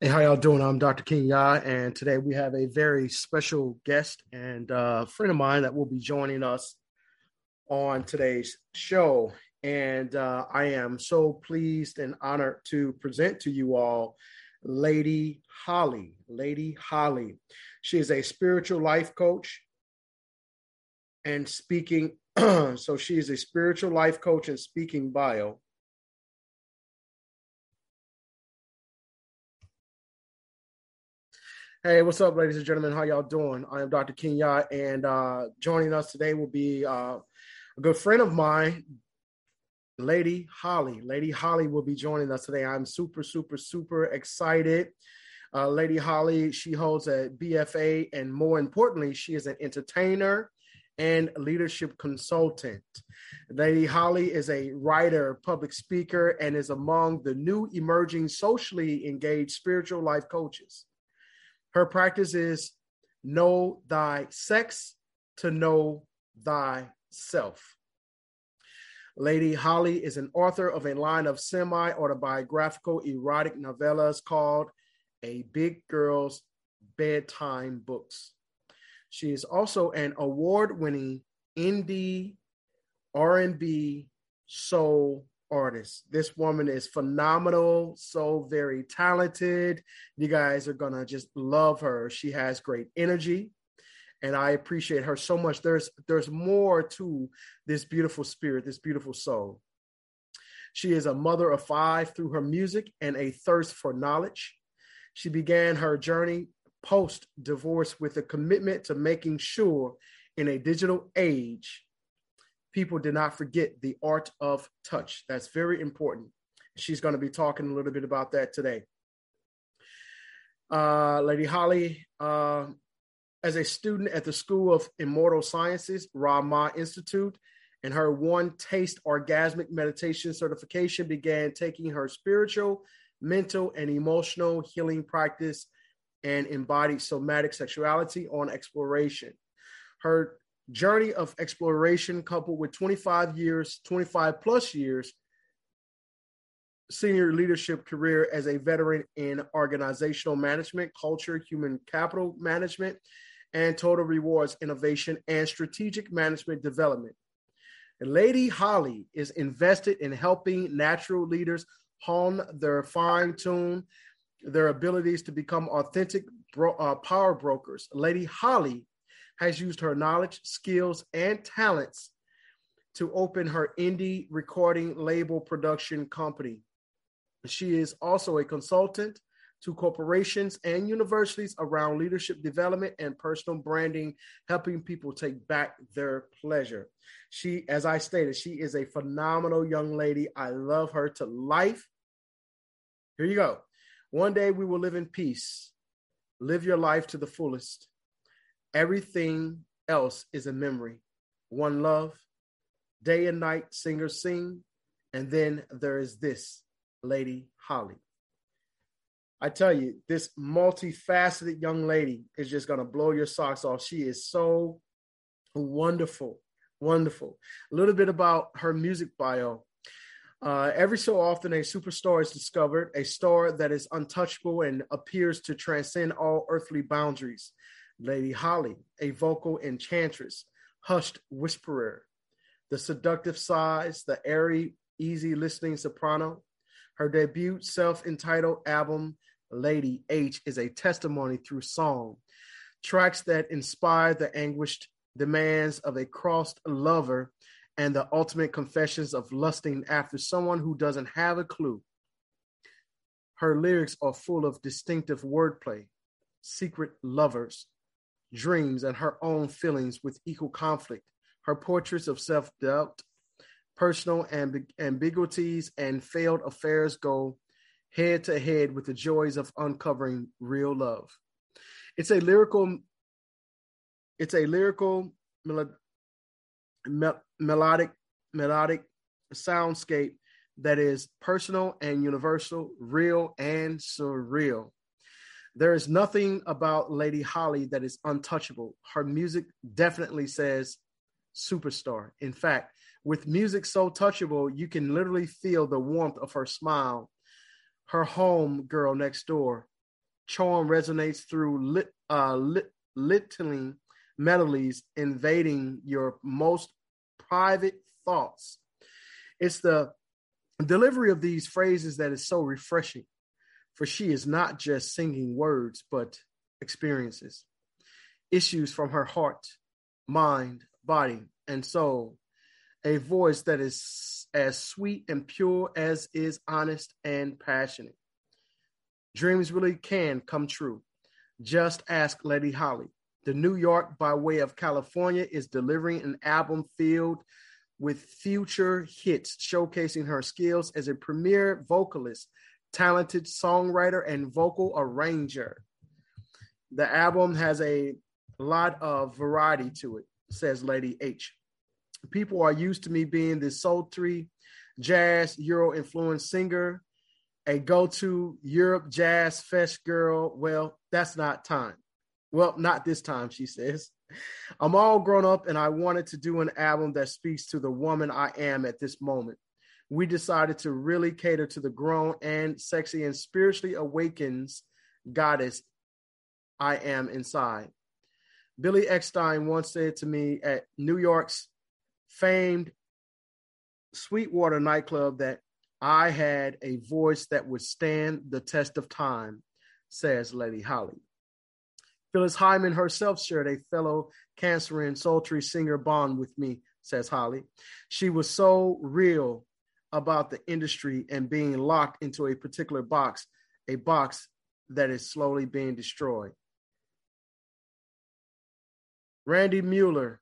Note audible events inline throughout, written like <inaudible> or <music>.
Hey, how y'all doing? I'm Dr. Kenya, and today we have a very special guest and uh, friend of mine that will be joining us on today's show. And uh, I am so pleased and honored to present to you all Lady Holly. Lady Holly. She is a spiritual life coach and speaking. <clears throat> so she is a spiritual life coach and speaking bio. Hey, what's up, ladies and gentlemen? How y'all doing? I am Dr. Kenya, and uh, joining us today will be uh, a good friend of mine, Lady Holly. Lady Holly will be joining us today. I'm super, super, super excited. Uh, Lady Holly, she holds a BFA, and more importantly, she is an entertainer and leadership consultant. Lady Holly is a writer, public speaker, and is among the new emerging socially engaged spiritual life coaches. Her practice is know thy sex to know thyself. Lady Holly is an author of a line of semi autobiographical erotic novellas called A Big Girl's Bedtime Books. She is also an award-winning indie R&B soul artist. This woman is phenomenal, so very talented. You guys are going to just love her. She has great energy and I appreciate her so much. There's there's more to this beautiful spirit, this beautiful soul. She is a mother of 5 through her music and a thirst for knowledge. She began her journey post divorce with a commitment to making sure in a digital age people did not forget the art of touch. That's very important. She's going to be talking a little bit about that today. Uh, Lady Holly, uh, as a student at the School of Immortal Sciences, Ra Institute, and her one taste orgasmic meditation certification began taking her spiritual, mental, and emotional healing practice and embodied somatic sexuality on exploration. Her journey of exploration coupled with 25 years, 25 plus years senior leadership career as a veteran in organizational management, culture, human capital management, and total rewards innovation and strategic management development. Lady Holly is invested in helping natural leaders hone their fine tune their abilities to become authentic bro- uh, power brokers. Lady Holly has used her knowledge, skills, and talents to open her indie recording label production company. She is also a consultant to corporations and universities around leadership development and personal branding, helping people take back their pleasure. She, as I stated, she is a phenomenal young lady. I love her to life. Here you go. One day we will live in peace. Live your life to the fullest. Everything else is a memory. One love, day and night singers sing, and then there is this Lady Holly. I tell you, this multifaceted young lady is just going to blow your socks off. She is so wonderful, wonderful. A little bit about her music bio. Uh, every so often, a superstar is discovered, a star that is untouchable and appears to transcend all earthly boundaries. Lady Holly, a vocal enchantress, hushed whisperer, the seductive sighs, the airy, easy listening soprano. Her debut self entitled album, Lady H, is a testimony through song, tracks that inspire the anguished demands of a crossed lover and the ultimate confessions of lusting after someone who doesn't have a clue. Her lyrics are full of distinctive wordplay, secret lovers, dreams, and her own feelings with equal conflict. Her portraits of self doubt, personal amb- ambiguities, and failed affairs go head to head with the joys of uncovering real love. It's a lyrical, it's a lyrical mel- mel- melodic melodic soundscape that is personal and universal, real and surreal. There is nothing about Lady Holly that is untouchable. Her music definitely says superstar. In fact, with music so touchable, you can literally feel the warmth of her smile. Her home girl next door charm resonates through lit, uh, lit, littling melodies invading your most private thoughts. It's the delivery of these phrases that is so refreshing, for she is not just singing words, but experiences, issues from her heart, mind, body, and soul. A voice that is as sweet and pure as is honest and passionate. Dreams really can come true. Just ask Lady Holly. The New York by way of California is delivering an album filled with future hits, showcasing her skills as a premier vocalist, talented songwriter, and vocal arranger. The album has a lot of variety to it, says Lady H. People are used to me being this sultry, jazz, Euro influenced singer, a go to Europe Jazz Fest girl. Well, that's not time. Well, not this time, she says. I'm all grown up and I wanted to do an album that speaks to the woman I am at this moment. We decided to really cater to the grown and sexy and spiritually awakens goddess I am inside. Billy Eckstine once said to me at New York's famed Sweetwater nightclub that I had a voice that would stand the test of time, says Lady Holly. Phyllis Hyman herself shared a fellow cancer and sultry singer bond with me, says Holly. She was so real about the industry and being locked into a particular box, a box that is slowly being destroyed. Randy Muller,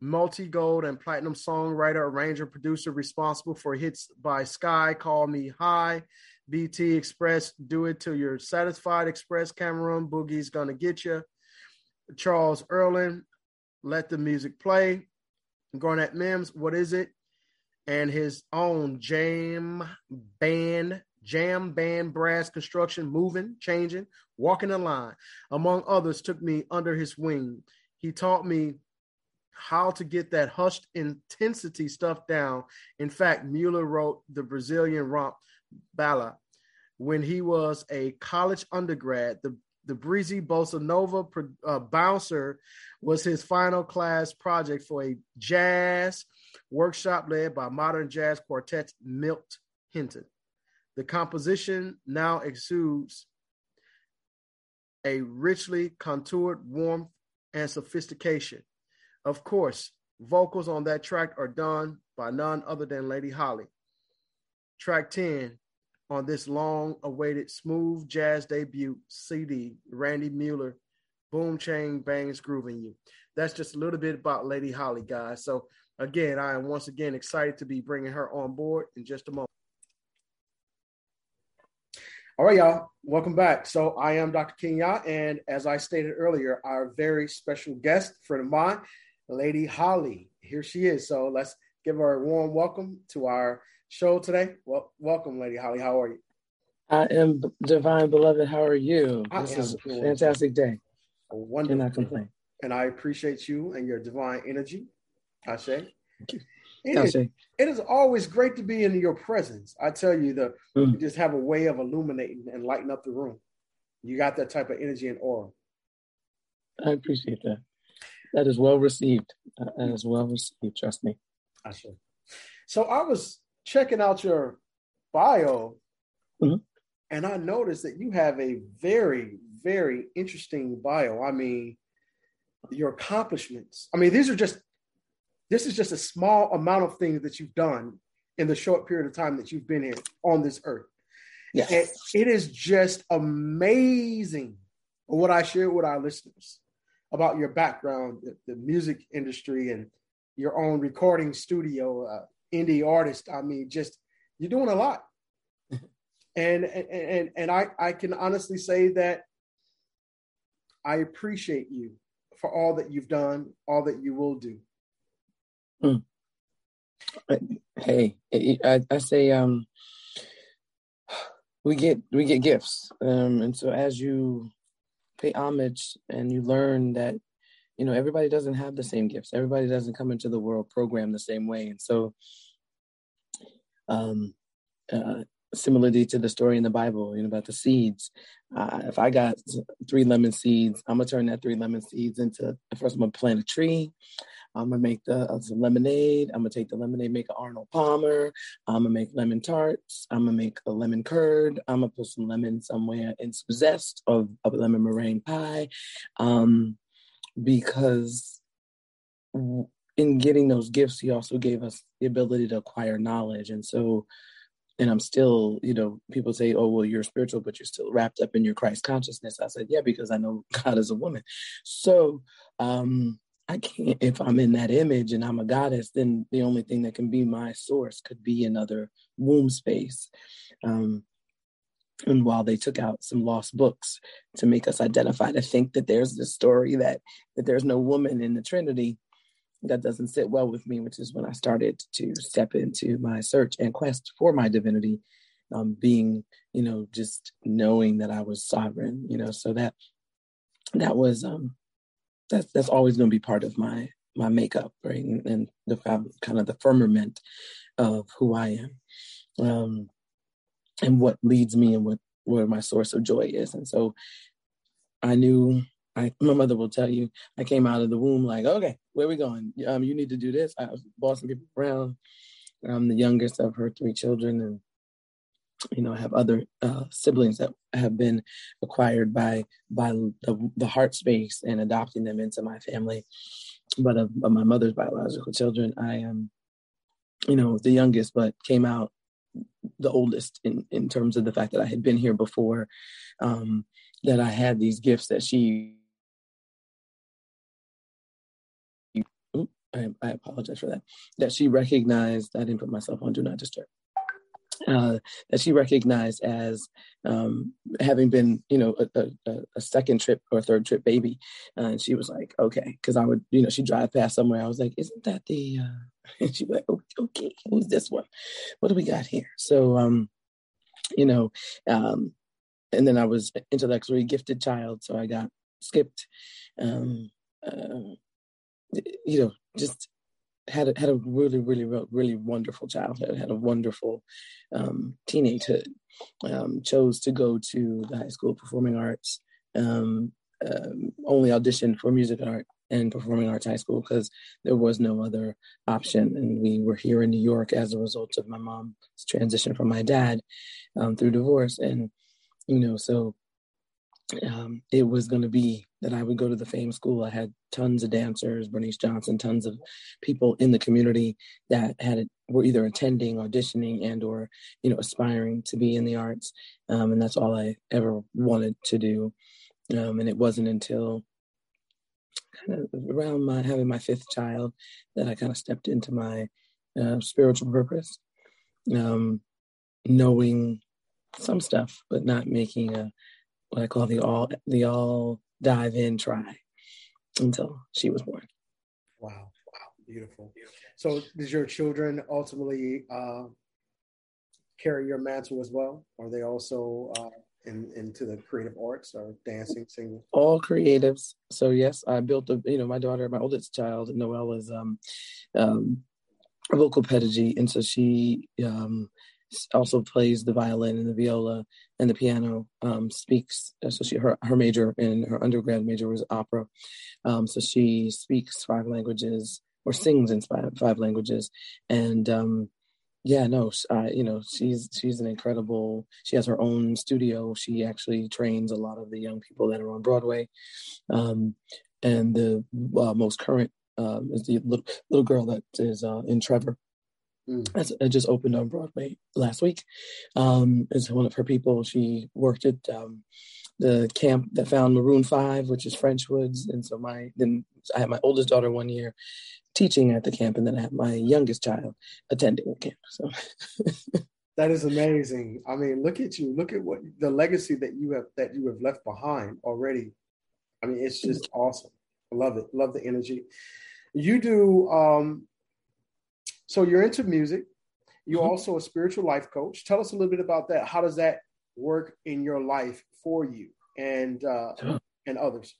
multi gold and platinum songwriter, arranger, producer responsible for hits by Sky, Call Me High, BT Express, Do It Till You're Satisfied, Express, Cameron, Boogie's Gonna Get You, Charles Earland, Let the Music Play, Garnet Mimms, What Is It? And his own jam band, jam band brass construction, moving, changing, walking the line, among others, took me under his wing. He taught me how to get that hushed intensity stuff down. In fact, Muller wrote the Brazilian romp ballad when he was a college undergrad. The the breezy bossa nova uh, bouncer was his final class project for a jazz workshop led by modern jazz quartet Milt Hinton. The composition now exudes a richly contoured warmth and sophistication. Of course, vocals on that track are done by none other than Lady Holly. Track 10 on this long awaited smooth jazz debut CD, Randy Muller, Boom Chain Bangs Grooving You. That's just a little bit about Lady Holly, guys. So, again, I am once again excited to be bringing her on board in just a moment. All right, y'all, welcome back. So I am Dr. Kenya, and as I stated earlier, our very special guest, friend of mine, Lady Holly. Here she is. So let's give her a warm welcome to our show today. Well, welcome, Lady Holly. How are you? I am divine beloved. How are you? I this is a fantastic day. Wonderful. Cannot complain. And I appreciate you and your divine energy. I say. Thank you. It is, it is always great to be in your presence. I tell you, the mm. you just have a way of illuminating and lighting up the room. You got that type of energy and aura. I appreciate that. That is well received. That is well received. Trust me. I should. So I was checking out your bio, mm-hmm. and I noticed that you have a very, very interesting bio. I mean, your accomplishments. I mean, these are just this is just a small amount of things that you've done in the short period of time that you've been here on this earth. Yes. And it is just amazing what I share with our listeners about your background, the, the music industry, and your own recording studio, uh, indie artist. I mean, just you're doing a lot. <laughs> and and and I, I can honestly say that I appreciate you for all that you've done, all that you will do. Hmm. Hey, I, I say um, we get we get gifts, um, and so as you pay homage and you learn that you know everybody doesn't have the same gifts, everybody doesn't come into the world programmed the same way, and so um, uh, similarly to the story in the Bible, you know, about the seeds. Uh, if I got three lemon seeds, I'm gonna turn that three lemon seeds into first. I'm gonna plant a tree. I'm gonna make the uh, some lemonade. I'm gonna take the lemonade, make an Arnold Palmer. I'm gonna make lemon tarts. I'm gonna make a lemon curd. I'm gonna put some lemon somewhere in some zest of, of lemon meringue pie, um, because in getting those gifts, he also gave us the ability to acquire knowledge, and so and I'm still, you know, people say, oh, well, you're spiritual, but you're still wrapped up in your Christ consciousness. I said, yeah, because I know <laughs> God is a woman. So um, I can't, if I'm in that image and I'm a goddess, then the only thing that can be my source could be another womb space. Um, and while they took out some lost books to make us identify to think that there's this story that that there's no woman in the Trinity, that doesn't sit well with me, which is when I started to step into my search and quest for my divinity, um, being, you know, just knowing that I was sovereign, you know, so that that was um that's that's always going to be part of my my makeup, right, and, and the kind of the firmament of who I am, um, and what leads me and what where my source of joy is, and so I knew I, my mother will tell you, I came out of the womb like, okay, where we going? Um, you need to do this. I was people around. I'm the youngest of her three children, and you know, I have other uh, siblings that have been acquired by by the, the heart space and adopting them into my family. But of, of my mother's biological children, I am, you know, the youngest, but came out the oldest in in terms of the fact that I had been here before. Um, that I had these gifts that she I, I apologize for that, that she recognized, I didn't put myself on Do Not Disturb. Uh, that she recognized as um, having been, you know, a, a, a, second trip or third trip baby, uh, and she was like, "Okay," because I would, you know, she'd drive past somewhere. I was like, "Isn't that the?" Uh... <laughs> And she'd be like, "Okay, who's this one? What do we got here?" So, um, you know, um, and then I was intellectually gifted child, so I got skipped. Um, uh, you know, just had a, had a really, really, really wonderful childhood. Had a wonderful um, teenagehood. Um, chose to go to the High School of Performing Arts. Um, um only auditioned for music art and performing arts high school because there was no other option. And we were here in New York as a result of my mom's transition from my dad um, through divorce. And, you know, so um, it was going to be that I would go to the fame school. I had tons of dancers, Bernice Johnson, tons of people in the community that had were either attending, auditioning, and or you know aspiring to be in the arts. Um, and that's all I ever wanted to do. Um, and it wasn't until kind of around my having my fifth child that I kind of stepped into my uh, spiritual purpose, um, knowing some stuff, but not making a what I call the all the all dive in try until she was born. Wow, wow, beautiful. So, did your children ultimately uh, carry your mantle as well? Are they also uh, in, into the creative arts or dancing, singing? All creatives. So yes, I built a. You know, my daughter, my oldest child, Noelle, is um, um, vocal pedagogy, and so she um, also plays the violin and the viola and the piano. Um, speaks uh, so she her her major in her undergrad major was opera, um, so she speaks five languages or sings in five, languages, and um, yeah, no, uh, you know she's she's an incredible. She has her own studio. She actually trains a lot of the young people that are on Broadway, um, and the uh, most current um, is the little, little girl that is uh, in Trevor Mm. It just opened on Broadway last week. Um, is one of her people. She worked at um, the camp that found Maroon Five, which is French Woods, and so my then I had my oldest daughter one year teaching at the camp, and then I had my youngest child attending the camp. So <laughs> that is amazing. I mean, look at you. Look at what the legacy that you have that you have left behind already. I mean, it's just <laughs> awesome. I love it. Love the energy. You do um, so you're into music. You're mm-hmm. also a spiritual life coach. Tell us a little bit about that. How does that work in your life for you and uh, sure. and others?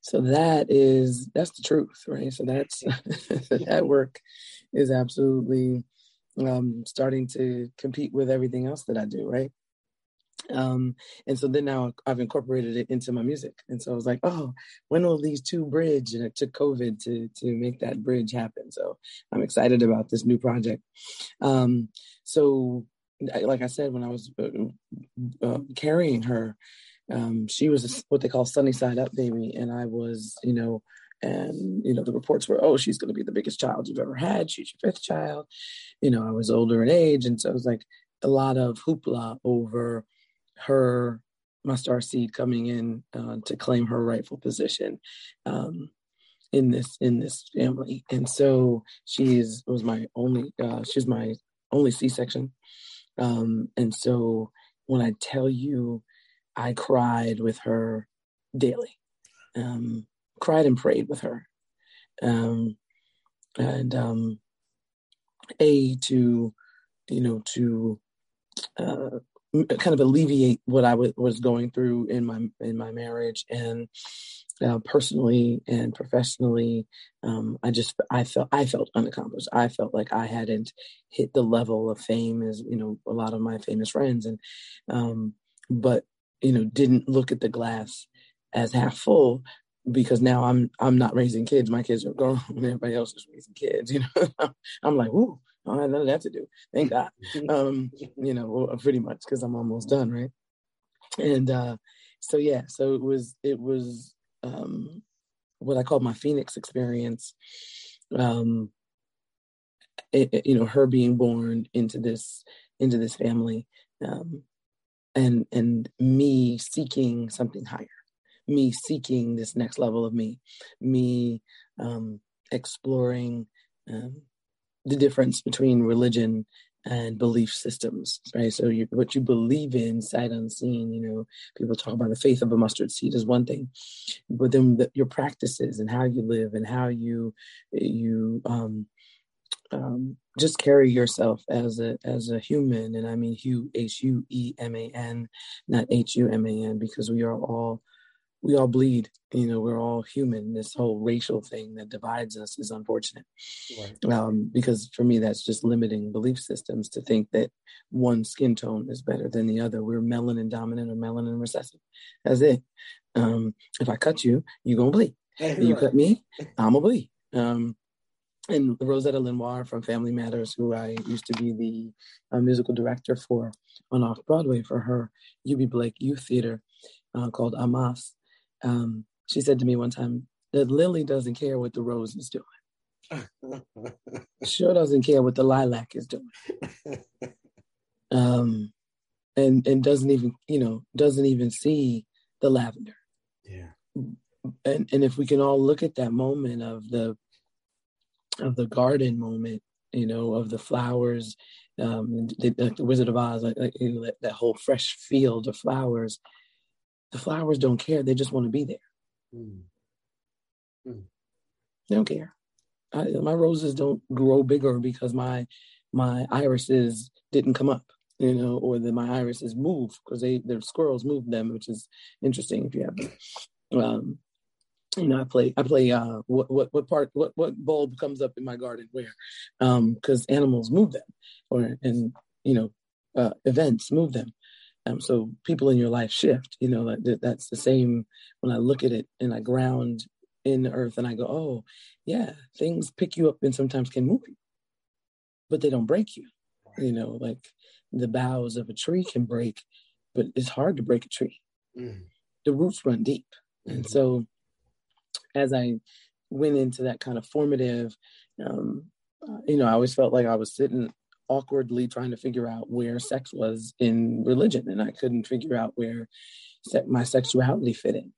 So that is that's the truth, right? So that's <laughs> that work is absolutely um, starting to compete with everything else that I do, right? Um, and so then now I've incorporated it into my music. And so I was like, oh, when will these two bridge? And it took COVID to to make that bridge happen. So I'm excited about this new project. Um, so like I said, when I was uh, uh, carrying her, um, she was what they call sunny side up baby, and I was, you know, and you know the reports were, oh, she's going to be the biggest child you've ever had. She's your fifth child. You know, I was older in age, and so it was like a lot of hoopla over her, my star seed coming in uh, to claim her rightful position. Um, in this in this family and so she is was my only uh she's my only c-section um, and so when I tell you, I cried with her daily, um, cried and prayed with her. Um, and um, a to you know to uh, kind of alleviate what I w- was going through in my in my marriage and uh, personally and professionally, um, I just I felt I felt unaccomplished. I felt like I hadn't hit the level of fame as you know a lot of my famous friends, and um, but you know didn't look at the glass as half full because now I'm I'm not raising kids. My kids are grown, and <laughs> everybody else is raising kids. You know, <laughs> I'm like, ooh, I don't have none of that to do. Thank God. <laughs> Um, you know, pretty much because I'm almost done, right? And uh, so yeah, so it was it was um, what I call my Phoenix experience. Um, it, it, you know, her being born into this into this family, um, and and me seeking something higher, me seeking this next level of me, me um, exploring um, the difference between religion and belief systems, right? So you, what you believe in, sight unseen, you know, people talk about the faith of a mustard seed is one thing, but then the, your practices and how you live and how you you um, um, just carry yourself as a as a human, and I mean H U E M A N, not H U M A N, because we are all we all bleed. You know, we're all human. This whole racial thing that divides us is unfortunate. Right. Um, because for me, that's just limiting belief systems to think that one skin tone is better than the other. We're melanin dominant or melanin recessive. That's it. Um, if I cut you, you're gonna bleed. <laughs> Hey, you cut me, I'm gonna bleed. Um, and Rosetta LeNoire from Family Matters, who I used to be the uh, musical director for on Off Broadway for her Eubie Blake Youth Theater uh, called Amas um, she said to me one time that Lily doesn't care what the rose is doing. sure doesn't care what the lilac is doing. Um, and and doesn't even you know doesn't even see the lavender. Yeah. And and if we can all look at that moment of the of the garden moment, you know, of the flowers, um, the, like the Wizard of Oz, like, like you know, that, that whole fresh field of flowers, the flowers don't care. They just want to be there. Mm. Mm. They don't care. I, my roses don't grow bigger because my my irises didn't come up, you know, or that my irises move because they the squirrels move them, which is interesting if you have. Um, you know, I play I play uh what what what part what what bulb comes up in my garden where, um, because animals move them, or and you know, uh, events move them. Um, so people in your life shift. You know, that, that's the same when I look at it and I ground in the earth and I go, oh, yeah, things pick you up and sometimes can move you, but they don't break you. You know, like the boughs of a tree can break, but it's hard to break a tree. Mm. The roots run deep. Mm-hmm. And so as I went into that kind of formative, um, uh, you know, I always felt like I was sitting awkwardly trying to figure out where sex was in religion, and I couldn't figure out where my sexuality fit in.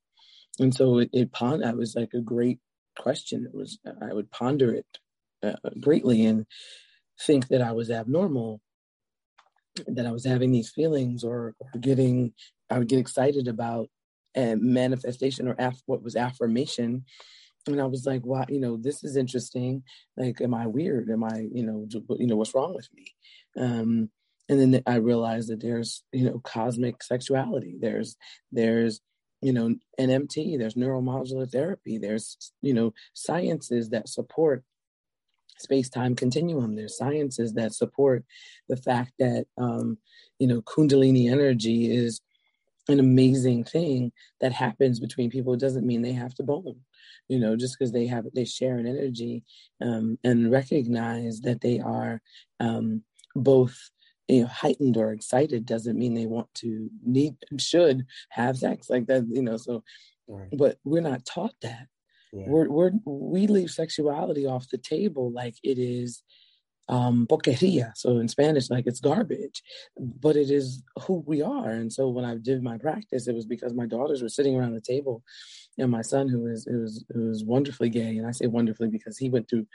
And so it, it pond. I was like a great question. It was I would ponder it uh, greatly and think that I was abnormal, that I was having these feelings or, or getting. I would get excited about a manifestation or af- what was affirmation and I was like, "Wow, you know, this is interesting. Like, am I weird? Am I, you know, you know, what's wrong with me?" Um, and then I realized that there's, you know, cosmic sexuality. There's, there's, you know, NMT. There's neuromodular therapy. There's, you know, sciences that support space-time continuum. There's sciences that support the fact that um, you know Kundalini energy is an amazing thing that happens between people. It doesn't mean they have to bone, you know, just because they have they share an energy um, and recognize that they are um, both you know heightened or excited doesn't mean they want to need should have sex like that you know so right. but we're not taught that yeah. we're, we're we leave sexuality off the table like it is um porqueria so in spanish like it's garbage but it is who we are and so when i did my practice it was because my daughters were sitting around the table and my son who is who is who is wonderfully gay and i say wonderfully because he went through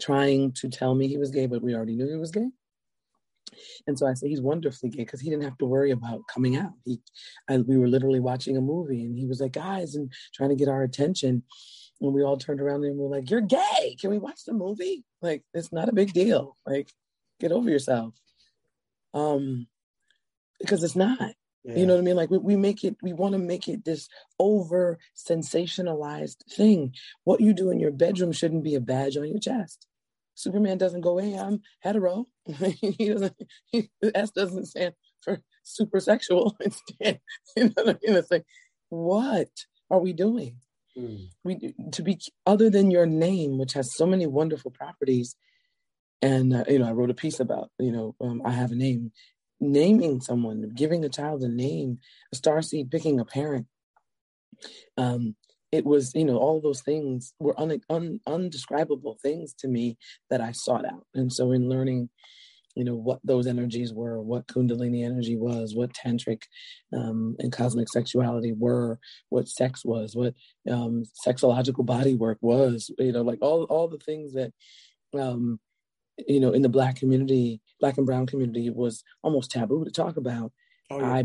trying to tell me he was gay but we already knew he was gay and so I say he's wonderfully gay because he didn't have to worry about coming out. He, I, we were literally watching a movie, and he was like, "Guys," and trying to get our attention. And we all turned around and we were like, "You're gay. Can we watch the movie? Like, it's not a big deal. Like, get over yourself." Um, because it's not. Yeah. You know what I mean? Like we, we make it, we want to make it this over sensationalized thing. What you do in your bedroom shouldn't be a badge on your chest. Superman doesn't go, hey, I'm hetero. <laughs> he doesn't, <laughs> he, S doesn't stand for super sexual. <laughs> Instead, you know what I mean? It's like, what are we doing? Mm. We to be other than your name, which has so many wonderful properties. And uh, you know, I wrote a piece about you know, um, I have a name. Naming someone, giving a child a name, a star seed, picking a parent. Um, it was you know all those things were un, un, undescribable things to me that i sought out and so in learning you know what those energies were what kundalini energy was what tantric um, and cosmic sexuality were what sex was what um, sexological body work was you know like all all the things that um, you know in the black community black and brown community was almost taboo to talk about oh, yeah. i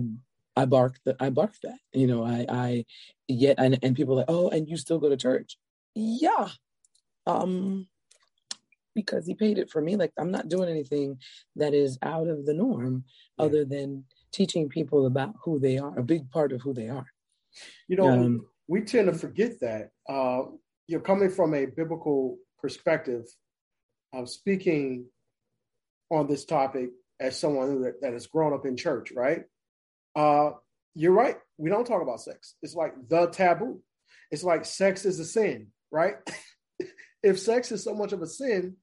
I bark that I bark that, you know, I, I yet, and, and people are like, oh, and you still go to church. Yeah. Um, because he paid it for me. Like I'm not doing anything that is out of the norm yeah. other than teaching people about who they are, a big part of who they are. You know, um, we tend to forget that. Uh, you're coming from a biblical perspective. I'm speaking on this topic as someone that, that has grown up in church, right? uh, you're right. We don't talk about sex. It's like the taboo. It's like sex is a sin, right? <laughs> if sex is so much of a sin,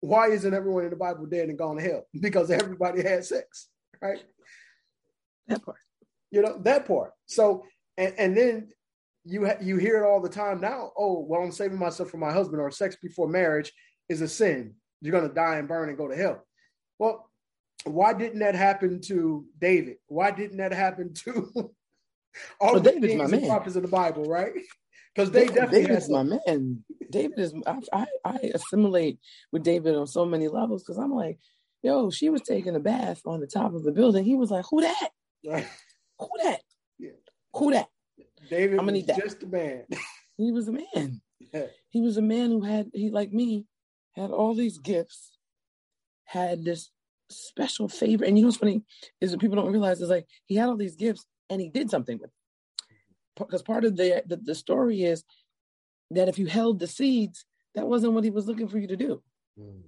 why isn't everyone in the Bible dead and gone to hell? <laughs> Because everybody had sex, right? That part. You know that part. So, and, and then you ha- you hear it all the time now. Oh, well, I'm saving myself for my husband, or sex before marriage is a sin. You're gonna die and burn and go to hell. Well, why didn't that happen to David? Why didn't that happen to <laughs> all well, the David's kings and prophets of the Bible, right? <laughs> Because they definitely David's my man. David is I, I, I assimilate with David on so many levels because I'm like, yo, she was taking a bath on the top of the building. He was like, who that? Right. Who that? Yeah. Who that? David I'm gonna need that. just a man. <laughs> he was a man. Yeah. He was a man who had he like me had all these gifts, had this special favor. And you know what's funny is that people don't realize is like he had all these gifts and he did something with because part of the, the, the story is that if you held the seeds, that wasn't what he was looking for you to do. Mm.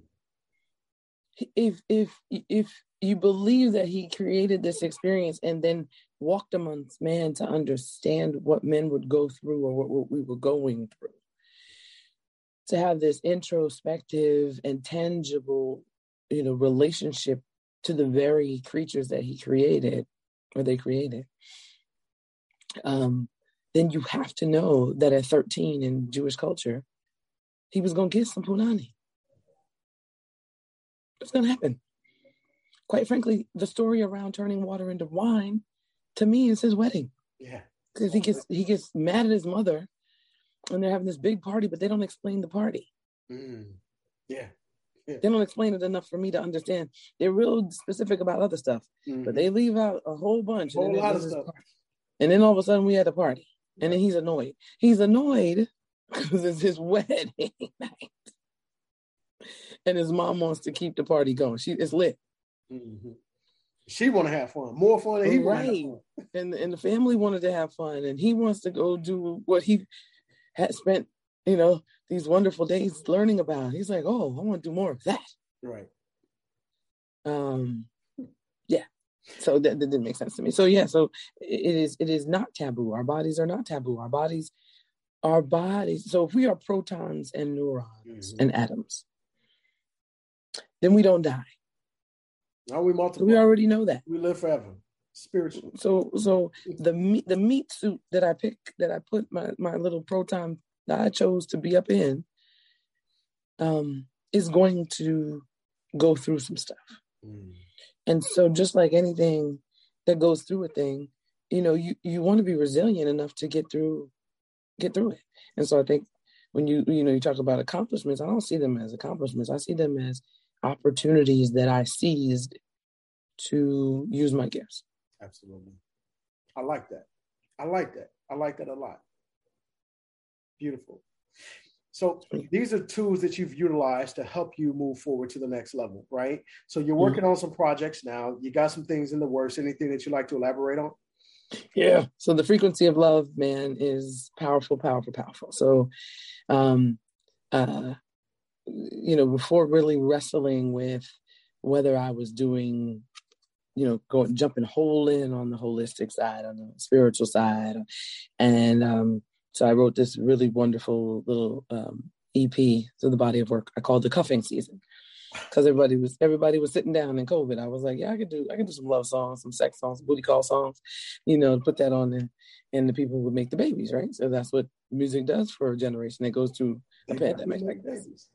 If if if you believe that he created this experience and then walked amongst man to understand what men would go through or what, what we were going through, to have this introspective and tangible you know relationship to the very creatures that he created or they created um then you have to know that at 13 in jewish culture he was going to get some punani. It's going to happen. Quite frankly the story around turning water into wine to me is his wedding. Yeah. Because he gets he gets mad at his mother and they're having this big party but they don't explain the party mm. yeah they don't explain it enough for me to understand. They're real specific about other stuff, mm-hmm. but they leave out a whole bunch. A whole lot of stuff. And then all of a sudden we had a party, and then he's annoyed. He's annoyed <laughs> because it's his wedding <laughs> night, and his mom wants to keep the party going. She is lit. Mm-hmm. She want to have fun, more fun than he right. And and the family wanted to have fun, and he wants to go do what he had spent you know, these wonderful days learning about. He's like, oh, I want to do more of that. Right. Um, yeah. So that, that didn't make sense to me. So yeah, so it is it is not taboo. Our bodies are not taboo. Our bodies, our bodies. So if we are protons and neurons mm-hmm. and atoms, then we don't die. Now we multiply. We already know that. We live forever. Spiritual. So so the meat the meat suit that I picked that I put my, my little proton that I chose to be up in um is going to go through some stuff. Mm. And so just like anything that goes through a thing, you know, you, you want to be resilient enough to get through get through it. And so I think when you you know you talk about accomplishments, I don't see them as accomplishments. I see them as opportunities that I seized to use my gifts. Absolutely. I like that. I like that. I like that a lot. Beautiful. So these are tools that you've utilized to help you move forward to the next level, right? So you're mm-hmm. working mm-hmm. on some projects now. You got some things in the works. Anything that you like to elaborate on? Yeah. So the frequency of love, man, is powerful, powerful, powerful. So, um, uh, you know, before really wrestling with whether I was doing, you know, going jumping whole in on the holistic side, on the spiritual side, and um, so I wrote this really wonderful little um, EP to the body of work I called the cuffing season because everybody was everybody was sitting down in COVID. I was like, yeah, I could do I could do some love songs, some sex songs, booty call songs, you know, put that on there, and the people would make the babies, right? So that's what music does for a generation that goes through a pandemic like this.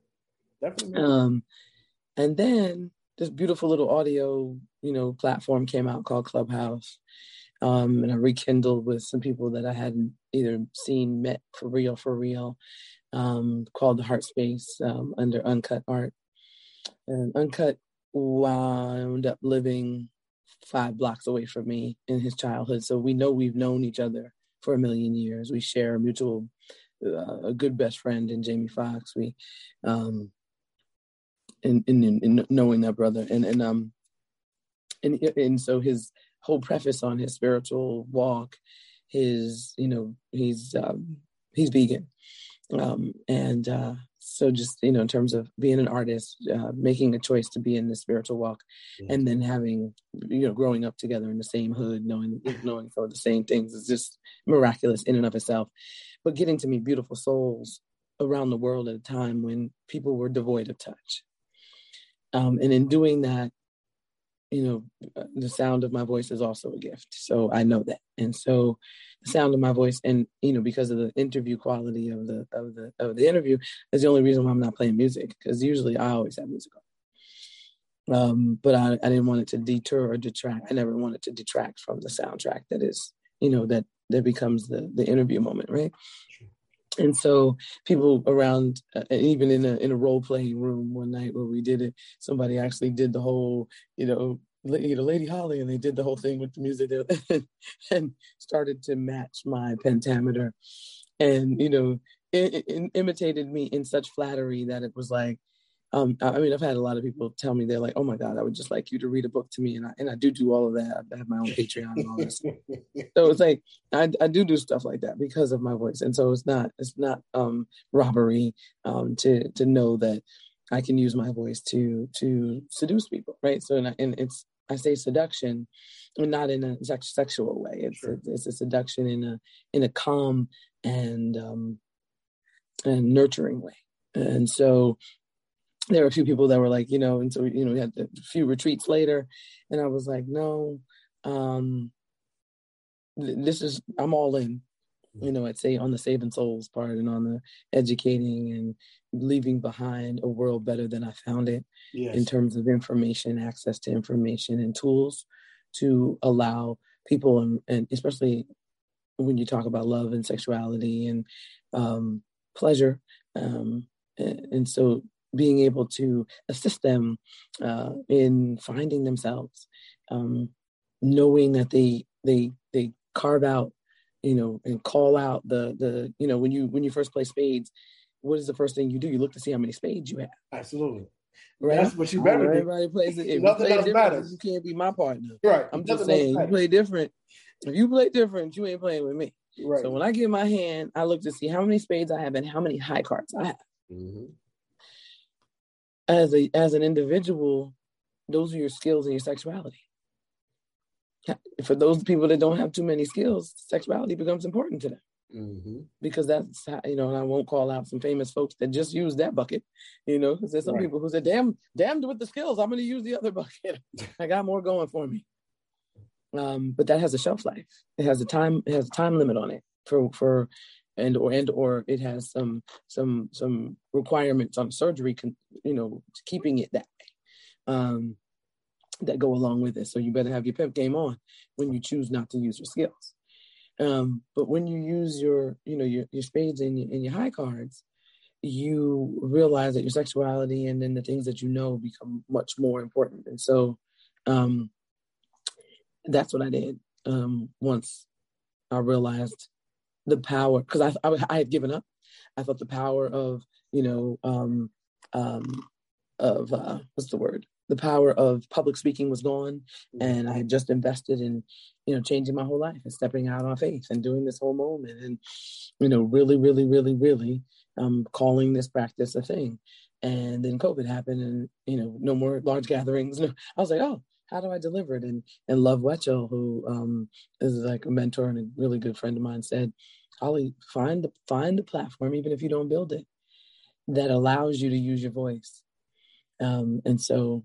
Definitely. Um, and then this beautiful little audio, you know, platform came out called Clubhouse. Um, and I rekindled with some people that I hadn't either seen, met for real, for real, um, called the Heart Space um, under Uncut Art. And Uncut wound up living five blocks away from me in his childhood. So we know we've known each other for a million years. We share a mutual, uh, a good best friend in Jamie Foxx. We, um, in, in, in knowing that brother. And and um and and so his whole preface on his spiritual walk his you know he's um he's vegan. Um and uh so just you know in terms of being an artist uh, making a choice to be in the spiritual walk mm-hmm. and then having you know growing up together in the same hood knowing knowing some of the same things is just miraculous in and of itself. But getting to meet beautiful souls around the world at a time when people were devoid of touch um, and in doing that, you know, the sound of my voice is also a gift. So I know that. And so the sound of my voice and, you know, because of the interview quality of the, of the, of the interview is the only reason why I'm not playing music. Cause usually I always have music on. Um, but I, I didn't want it to deter or detract. I never wanted to detract from the soundtrack that is, you know, that, that becomes the, the interview moment. Right and so people around uh, even in a in a role playing room one night where we did it somebody actually did the whole you know you know lady holly and they did the whole thing with the music <laughs> and started to match my pentameter. And you know it, it imitated me in such flattery that it was like um, I mean, I've had a lot of people tell me they're like, "Oh my God, I would just like you to read a book to me," and I and I do do all of that. I have my own Patreon and all this. so it's like I, I do do stuff like that because of my voice, and so it's not it's not um, robbery um, to to know that I can use my voice to to seduce people, right? So and, I, and it's I say seduction, and not in a sex, sexual way. It's sure. a, it's a seduction in a in a calm and um, and nurturing way. And so there were a few people that were like, you know, and so you know, we had a few retreats later, and I was like, no, um, this is I'm all in, you know. I'd say on the saving souls part and on the educating and leaving behind a world better than I found it yes. in terms of information, access to information and tools to allow people and, and especially when you talk about love and sexuality and um, pleasure. Um, and, and so being able to assist them uh, in finding themselves, um, knowing that they they they carve out, you know, and call out the the you know when you when you first play spades, what is the first thing you do? You look to see how many spades you have. Absolutely. Right? That's what you better do. Everybody plays it. If Nothing you play different, you can't be my partner. Right. I'm just saying, you play different. If you play different, you ain't playing with me. Right. So when I give my hand, I look to see how many spades I have and how many high cards I have. Mm-hmm. As a as an individual, those are your skills and your sexuality. For those people that don't have too many skills, sexuality becomes important to them. Mm-hmm. Because that's how, you know, and I won't call out some famous folks that just use that bucket, you know, because there's some right. people who said, "Damn, damned with the skills, I'm going to use the other <laughs> bucket. I got more going for me." Um, but that has a shelf life. It has a time. It has a time limit on it for for, and or and or it has some some some requirements on surgery. Con, you know, keeping it that way. Um, that go along with it. So you better have your pep game on when you choose not to use your skills. Um, but when you use your, you know, your, your spades and your, and your high cards, you realize that your sexuality and then the things that you know become much more important. And so um, that's what I did um, once I realized the power, because I, I, I, had given up. I thought the power of, you know, um, um, of uh, what's the word? the power of public speaking was gone mm-hmm. and i had just invested in you know changing my whole life and stepping out on faith and doing this whole moment and you know really really really really um calling this practice a thing and then covid happened and you know no more large gatherings <laughs> i was like oh how do i deliver it and and love wetchell who um is like a mentor and a really good friend of mine said holly find the find the platform even if you don't build it that allows you to use your voice um, and so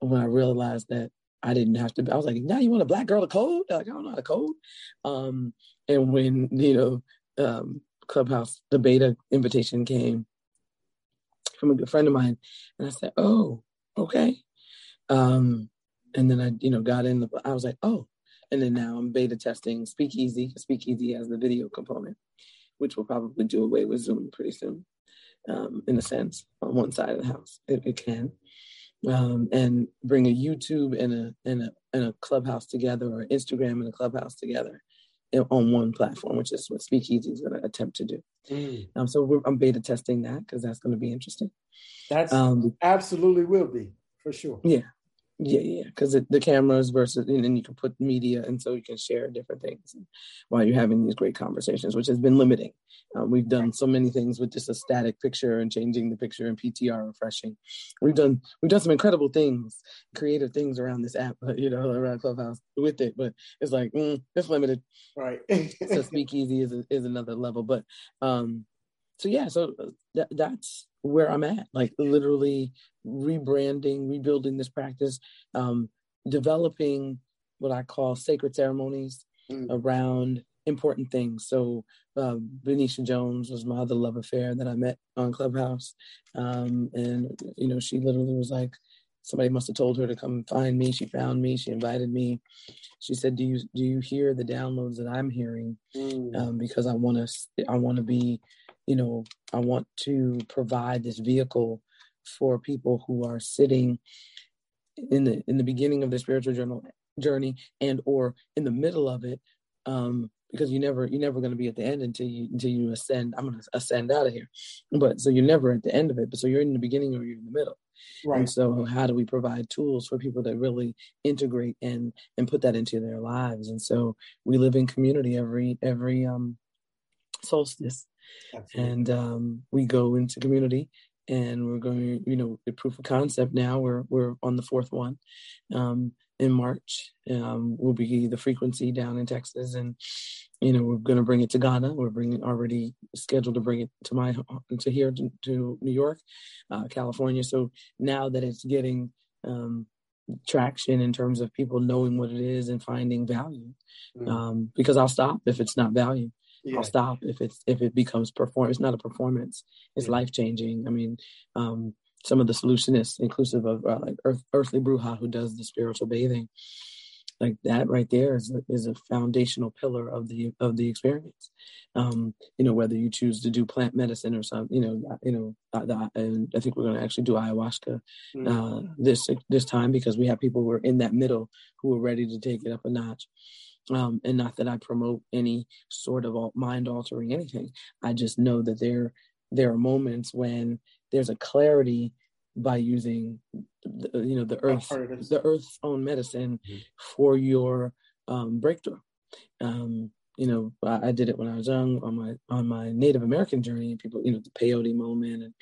when I realized that I didn't have to. I was like, now you want a black girl to code? Like, I don't know how to code. Um, and when you know, um, Clubhouse the beta invitation came from a good friend of mine, and I said, oh, okay. Um, and then I, you know, got in the. I was like, oh, and then now I'm beta testing Speakeasy. Speakeasy has the video component, which will probably do away with Zoom pretty soon. Um, in a sense, on one side of the house, it, it can um, and bring a YouTube and a and a and a clubhouse together, or Instagram and a clubhouse together on one platform, which is what Speakeasy is going to attempt to do. Mm. Um, so I'm beta testing that because that's going to be interesting. That's um, absolutely will be for sure. Yeah, yeah, yeah, because the cameras versus, and then you can put media, and so you can share different things while you're having these great conversations, which has been limiting. Um, we've done so many things with just a static picture and changing the picture and PTR refreshing. We've done we've done some incredible things, creative things around this app, <laughs> you know, around Clubhouse with it, but it's like mm, it's limited. Right. so <laughs> Speakeasy is is another level, but um, so yeah, so uh, that, that's where I'm at, like literally rebranding, rebuilding this practice, um, developing what I call sacred ceremonies mm. around important things. So uh, Benicia Jones was my other love affair that I met on Clubhouse, um, and you know she literally was like, somebody must have told her to come find me. She found me. She invited me. She said, "Do you do you hear the downloads that I'm hearing? Mm. Um, because I want to I want to be you know, I want to provide this vehicle for people who are sitting in the in the beginning of the spiritual journal journey and or in the middle of it um because you never you're never going to be at the end until you until you ascend. I'm going to ascend out of here. But so you're never at the end of it but so you're in the beginning or you're in the middle. Right. and so how do we provide tools for people to really integrate and and put that into their lives? And so we live in community every every um solstice Absolutely. and um, we go into community and we're going you know the proof of concept now we're we're on the fourth one um, in march um, will be the frequency down in texas and you know we're going to bring it to ghana we're bringing already scheduled to bring it to my to here to, to new york uh, california so now that it's getting um, traction in terms of people knowing what it is and finding value mm. um, because i'll stop if it's not value yeah. I'll stop if it's if it becomes perform. It's not a performance. It's yeah. life changing. I mean, um, some of the solutionists, inclusive of uh, like Earth, Earthly Bruja, who does the spiritual bathing, like that right there is a, is a foundational pillar of the of the experience. Um, you know, whether you choose to do plant medicine or some, you know, uh, you know, uh, the, and I think we're going to actually do ayahuasca mm. uh, this this time because we have people who are in that middle who are ready to take it up a notch. Um, and not that I promote any sort of mind altering anything. I just know that there there are moments when there's a clarity by using the, you know the earth the earth's own medicine mm-hmm. for your um, breakthrough. Um, you know, I, I, did it when I was young on my on my Native American journey, and people, you know, the peyote moment, and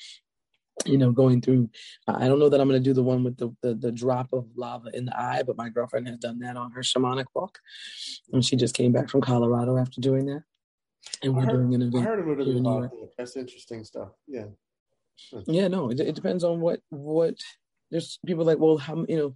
you know, going through. I don't know that I'm going to do the one with the, the, the drop of lava in the eye, but my girlfriend has done that on her shamanic walk, and she just came back from Colorado after doing that. And we're heard, doing an event. I heard a little bit about that. That's interesting stuff. Yeah. Hmm. Yeah, no, it, it depends on what what there's people like, well, how you know,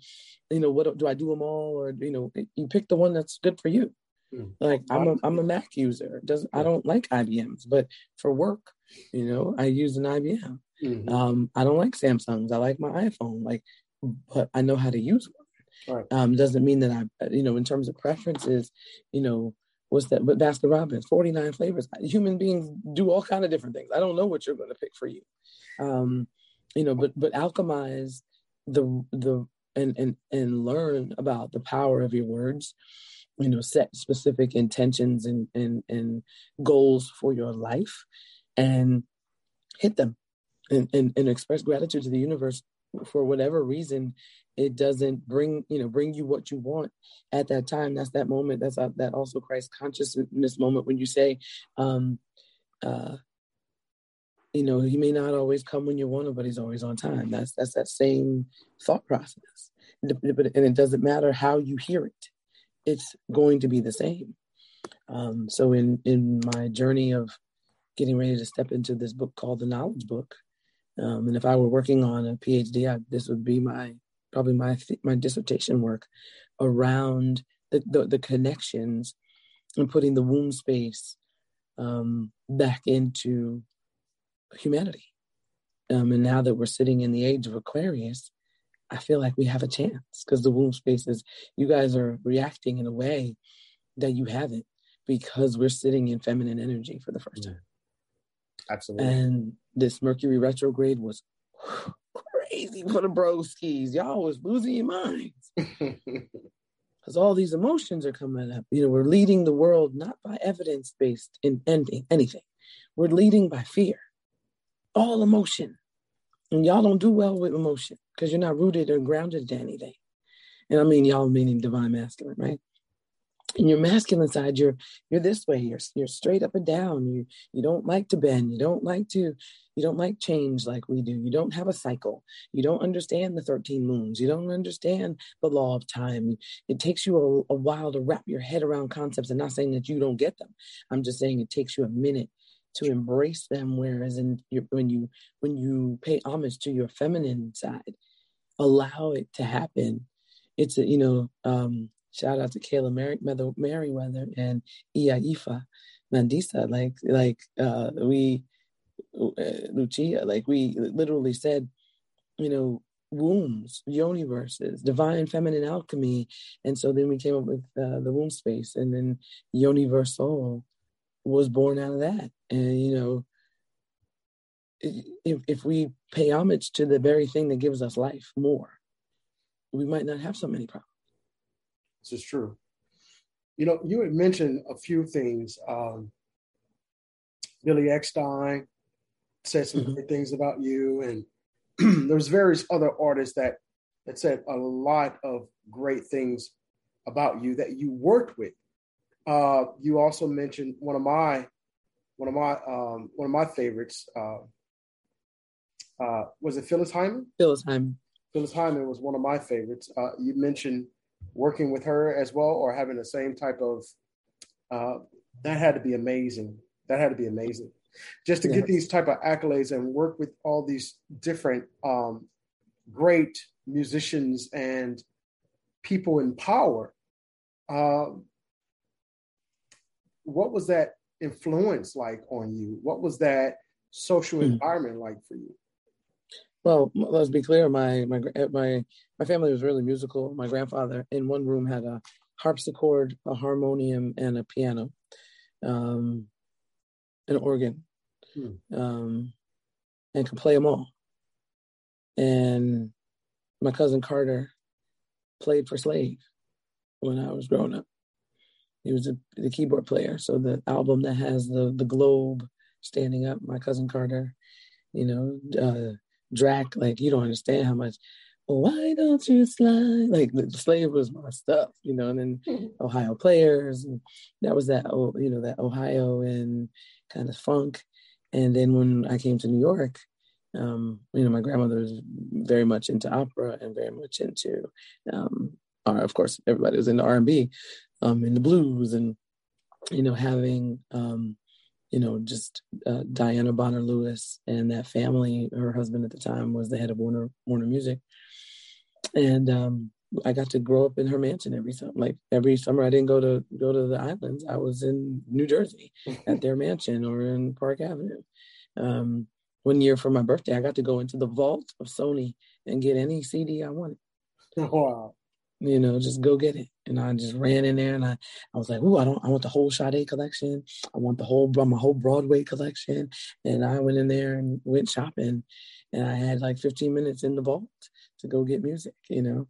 you know, what do I do them all, or you know, you pick the one that's good for you. Mm. Like I'm a I'm a Mac user. It doesn't I don't like IBMs, but for work, you know, I use an IBM. Mm-hmm. Um, I don't like Samsungs. I like my iPhone. Like, but I know how to use one. Right. Um, doesn't mean that I, you know, in terms of preferences, you know, what's that? But Baskin Robbins, 49 flavors. Human beings do all kind of different things. I don't know what you're going to pick for you. Um, you know, but but alchemize the the and and and learn about the power of your words you know set specific intentions and and and goals for your life and hit them and, and, and express gratitude to the universe for whatever reason it doesn't bring you know bring you what you want at that time. That's that moment. That's a, that also christ consciousness moment when you say um uh you know he may not always come when you want him but he's always on time. That's that's that same thought process. And it doesn't matter how you hear it it's going to be the same um, so in in my journey of getting ready to step into this book called the knowledge book um, and if i were working on a phd I, this would be my probably my my dissertation work around the, the, the connections and putting the womb space um, back into humanity. Um, and now that we're sitting in the age of Aquarius, I feel like we have a chance because the womb spaces, you guys are reacting in a way that you haven't because we're sitting in feminine energy for the first time. Absolutely. And this Mercury retrograde was <laughs> crazy for the broskies. Y'all was losing your minds. <laughs> Because all these emotions are coming up. You know, we're leading the world not by evidence based in ending anything. We're leading by fear all emotion. And y'all don't do well with emotion because you're not rooted or grounded to anything. And I mean y'all meaning divine masculine, right? In your masculine side, you're you're this way. You're you're straight up and down. You you don't like to bend. You don't like to you don't like change like we do. You don't have a cycle. You don't understand the 13 moons. You don't understand the law of time. It takes you a, a while to wrap your head around concepts. And not saying that you don't get them. I'm just saying it takes you a minute to embrace them whereas in your, when you when you pay homage to your feminine side allow it to happen. It's a, you know um shout out to Kayla Mer- Merriweather and Iya Ifa Mandisa like like uh we uh, Lucia like we literally said you know wombs universes divine feminine alchemy. And so then we came up with uh, the womb space and then universal was born out of that. And, you know, if, if we pay homage to the very thing that gives us life more, we might not have so many problems. This is true. You know, you had mentioned a few things. Um, Billy Eckstine said some mm-hmm. great things about you, and <clears throat> there's various other artists that that said a lot of great things about you that you worked with. Uh, you also mentioned one of my one of my um, one of my favorites. Uh, uh, was it Phyllis Hyman? Phyllis Hyman. Phyllis Hyman was one of my favorites. Uh, you mentioned working with her as well, or having the same type of. Uh, that had to be amazing. That had to be amazing, just to get these type of accolades and work with all these different um, great musicians and people in power. Um, what was that influence like on you? What was that social mm. environment like for you? Well, let's be clear. My my my my family was really musical. My grandfather in one room had a harpsichord, a harmonium, and a piano, um, an organ, hmm. um, and could play them all. And my cousin Carter played for Slave when I was growing up. He was a, the keyboard player. So the album that has the the globe standing up, my cousin Carter, you know, uh, Drac, like you don't understand how much why don't you slide? Like the slave was my stuff, you know, and then mm-hmm. Ohio players, and that was that, oh, you know, that Ohio and kind of funk. And then when I came to New York, um, you know, my grandmother was very much into opera and very much into, um, uh, of course, everybody was into R and B, um, in the blues, and you know, having, um, you know, just uh, Diana Bonner Lewis and that family. Her husband at the time was the head of Warner Warner Music, and um, I got to grow up in her mansion every summer. Like every summer, I didn't go to go to the islands. I was in New Jersey <laughs> at their mansion or in Park Avenue. Um, one year for my birthday, I got to go into the vault of Sony and get any CD I wanted. <laughs> Wow. You know, just go get it. And I just ran in there and I, I was like, oh, I don't I want the whole Sade collection. I want the whole my whole Broadway collection. And I went in there and went shopping and I had like 15 minutes in the vault to go get music, you know.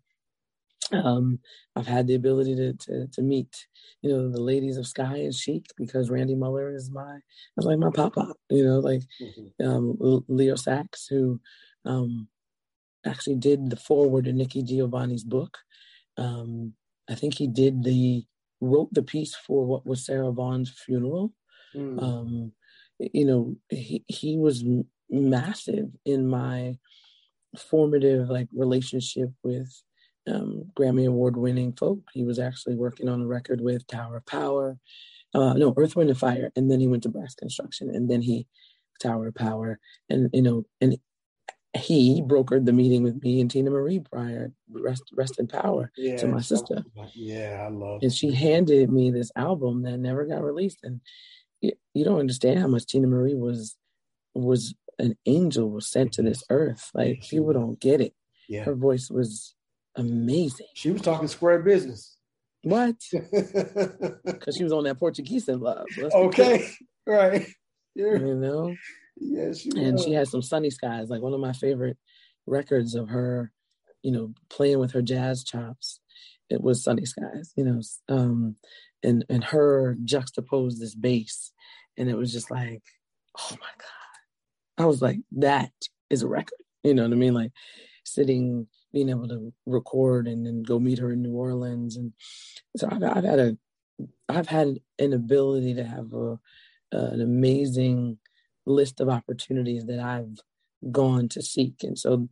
Um, I've had the ability to, to, to meet, you know, the ladies of Skyy and Chic because Randy Muller is my, is like my pop pop, you know, like mm-hmm. um, Leo Sacks, who um, actually did the forward to Nikki Giovanni's book. Um, I think he did the wrote the piece for what was Sarah Vaughan's funeral. Mm. Um, you know, he he was massive in my formative like relationship with um, Grammy Award winning folk. He was actually working on a record with Tower of Power, uh, no, Earth, Wind, and Fire, and then he went to Brass Construction, and then he Tower of Power, and you know, and he brokered the meeting with me and Teena Marie prior, rest, rest in power yeah, to my sister. Yeah, I love. And she handed me this album that never got released, and you, you don't understand how much Teena Marie was was an angel was sent to this mm-hmm. earth. Like people don't get it. Yeah. Her voice was amazing. She was talking square business. What? <laughs> Because she was on that Portuguese in love. okay. <laughs> Right. Yeah. You know? She and she has some sunny skies. Like one of my favorite records of her, you know, playing with her jazz chops. It was Sunny Skies, you know, um, and and her juxtaposed this bass, and it was just like, oh my god, I was like, that is a record. You know what I mean? Like sitting, being able to record and then go meet her in New Orleans. And so I've, I've had a, I've had an ability to have a, an amazing list of opportunities that I've gone to seek. And so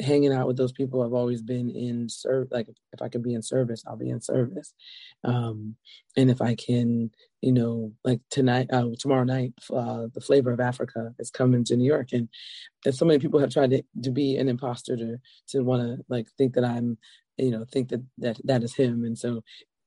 hanging out with those people I've always been in serve like if I can be in service I'll be in service. Um and if I can you know like tonight uh tomorrow night uh the flavor of Africa is coming to New York. And, and so many people have tried to, to be an imposter to to want to like think that I'm you know think that that that is him. And so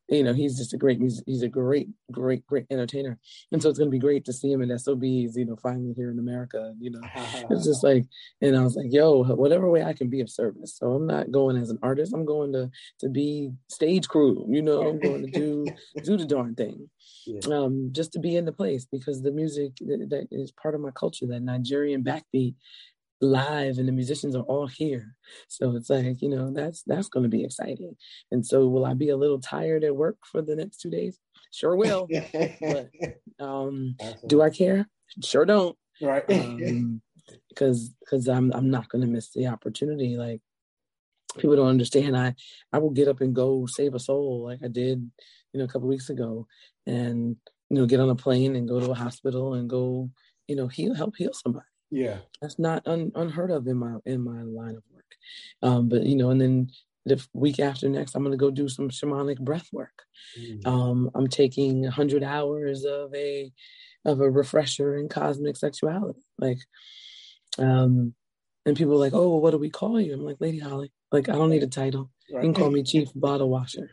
you know, he's just a great music. He's a great, great, great entertainer. And so it's going to be great to see him in SOBs, you know, finally here in America. You know, <laughs> it's just like, and I was like, yo, whatever way I can be of service. So I'm not going as an artist. I'm going to to be stage crew. You know, I'm going to do <laughs> do the darn thing, yeah. um, just to be in the place because the music that, that is part of my culture. That Nigerian backbeat live and the musicians are all here. So it's like you know that's that's going to be exciting. And so will i be a little tired at work for the next two days? Sure will. But <laughs> um do i care? Sure don't. Right. Um, because because i'm i'm not going to miss the opportunity. Like people don't understand. I i will get up and go save a soul like i did you know a couple weeks ago and you know get on a plane and go to a hospital and go you know heal help heal somebody yeah, that's not un, unheard of in my in my line of work. Um, but you know, and then the week after next, I'm going to go do some shamanic breath work. Mm-hmm. Um, I'm taking 100 hours of a of a refresher in cosmic sexuality. Like, um, and people are like, "Oh, well, what do we call you?" I'm like, "Lady Holly." Like, I don't need a title. Right. You can call me Chief Bottle Washer.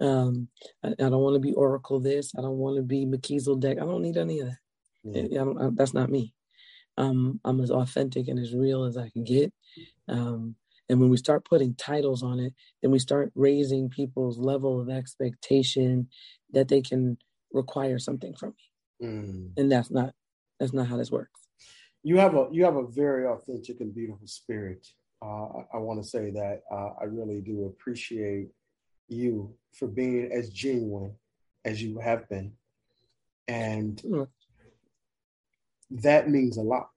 Um, I, I don't want to be Oracle this. I don't want to be Melchizedek. I don't need any of that. Yeah. I, I, that's not me um, I'm as authentic and as real as I can get. Um, and when we start putting titles on it, then we start raising people's level of expectation that they can require something from me. Mm. And that's not that's not how this works. You have a you have a very authentic and beautiful spirit. Uh, I, I want to say that uh, I really do appreciate you for being as genuine as you have been, and mm that means a lot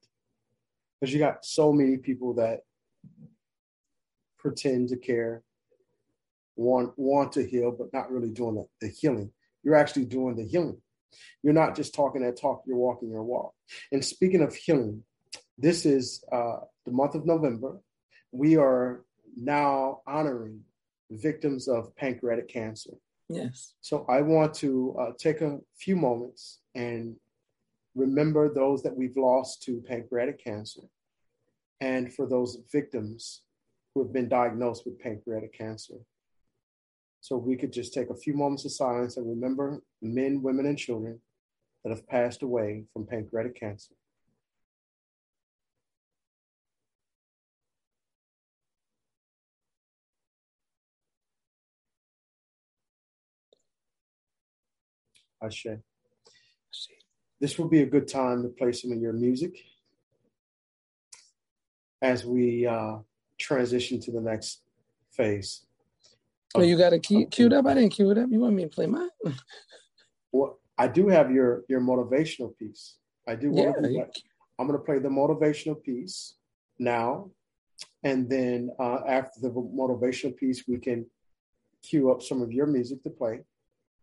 because you got so many people that pretend to care, want want to heal, but not really doing the, the healing. You're actually doing the healing. You're not just talking that talk, you're walking your walk. And speaking of healing, this is uh, the month of November. We are now honoring victims of pancreatic cancer. Yes. So I want to uh, take a few moments and remember those that we've lost to pancreatic cancer and for those victims who have been diagnosed with pancreatic cancer. So we could just take a few moments of silence and remember men, women, and children that have passed away from pancreatic cancer. Ashe. This will be a good time to play some of your music as we uh, transition to the next phase. Oh, you got to cue, cue it up. I didn't cue it up. You want me to play mine? <laughs> well, I do have your your motivational piece. I do want yeah, to. You... I'm going to play the motivational piece now, and then uh, after the motivational piece, we can cue up some of your music to play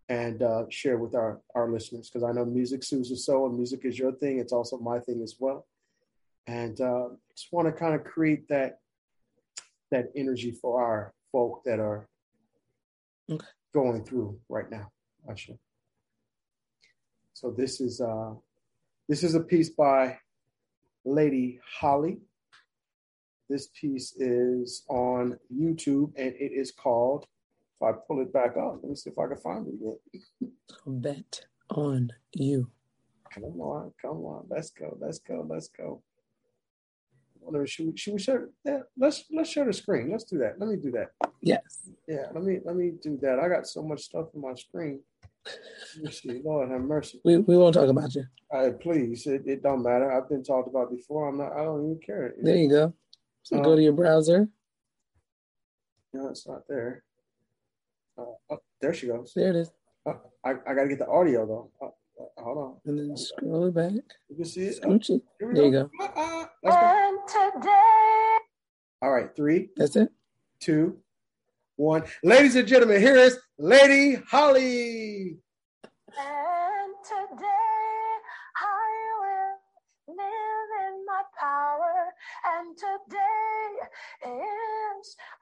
and uh, share with our our listeners because I know music soothes the soul and music is your thing. It's also my thing as well, and uh, just want to kind of create that that energy for our folk that are okay. going through right now. Actually, so this is uh, this is a piece by Lady Holly. This piece is on YouTube and it is called if I pull it back up, let me see if I can find it again. Bet on you. Come on, come on, let's go, let's go, let's go. Whatever, should we should we share? Yeah, let's let's share the screen. Let's do that. Let me do that. Yes. Yeah, let me let me do that. I got so much stuff on my screen. See. Lord have mercy. We we won't talk about you. All right, please. It, it don't matter. I've been talked about before. I'm not. I don't even care. There you go. So um, go to your browser. No, it's not there. Uh, oh, there she goes. There it is. Uh, I, I got to get the audio though. Uh, uh, hold on. And then scroll it back. You can see it. Scooch it. There go. you go. Let's go. today. All right, three. That's it. Two, one. Ladies and gentlemen, here is Lady Holly.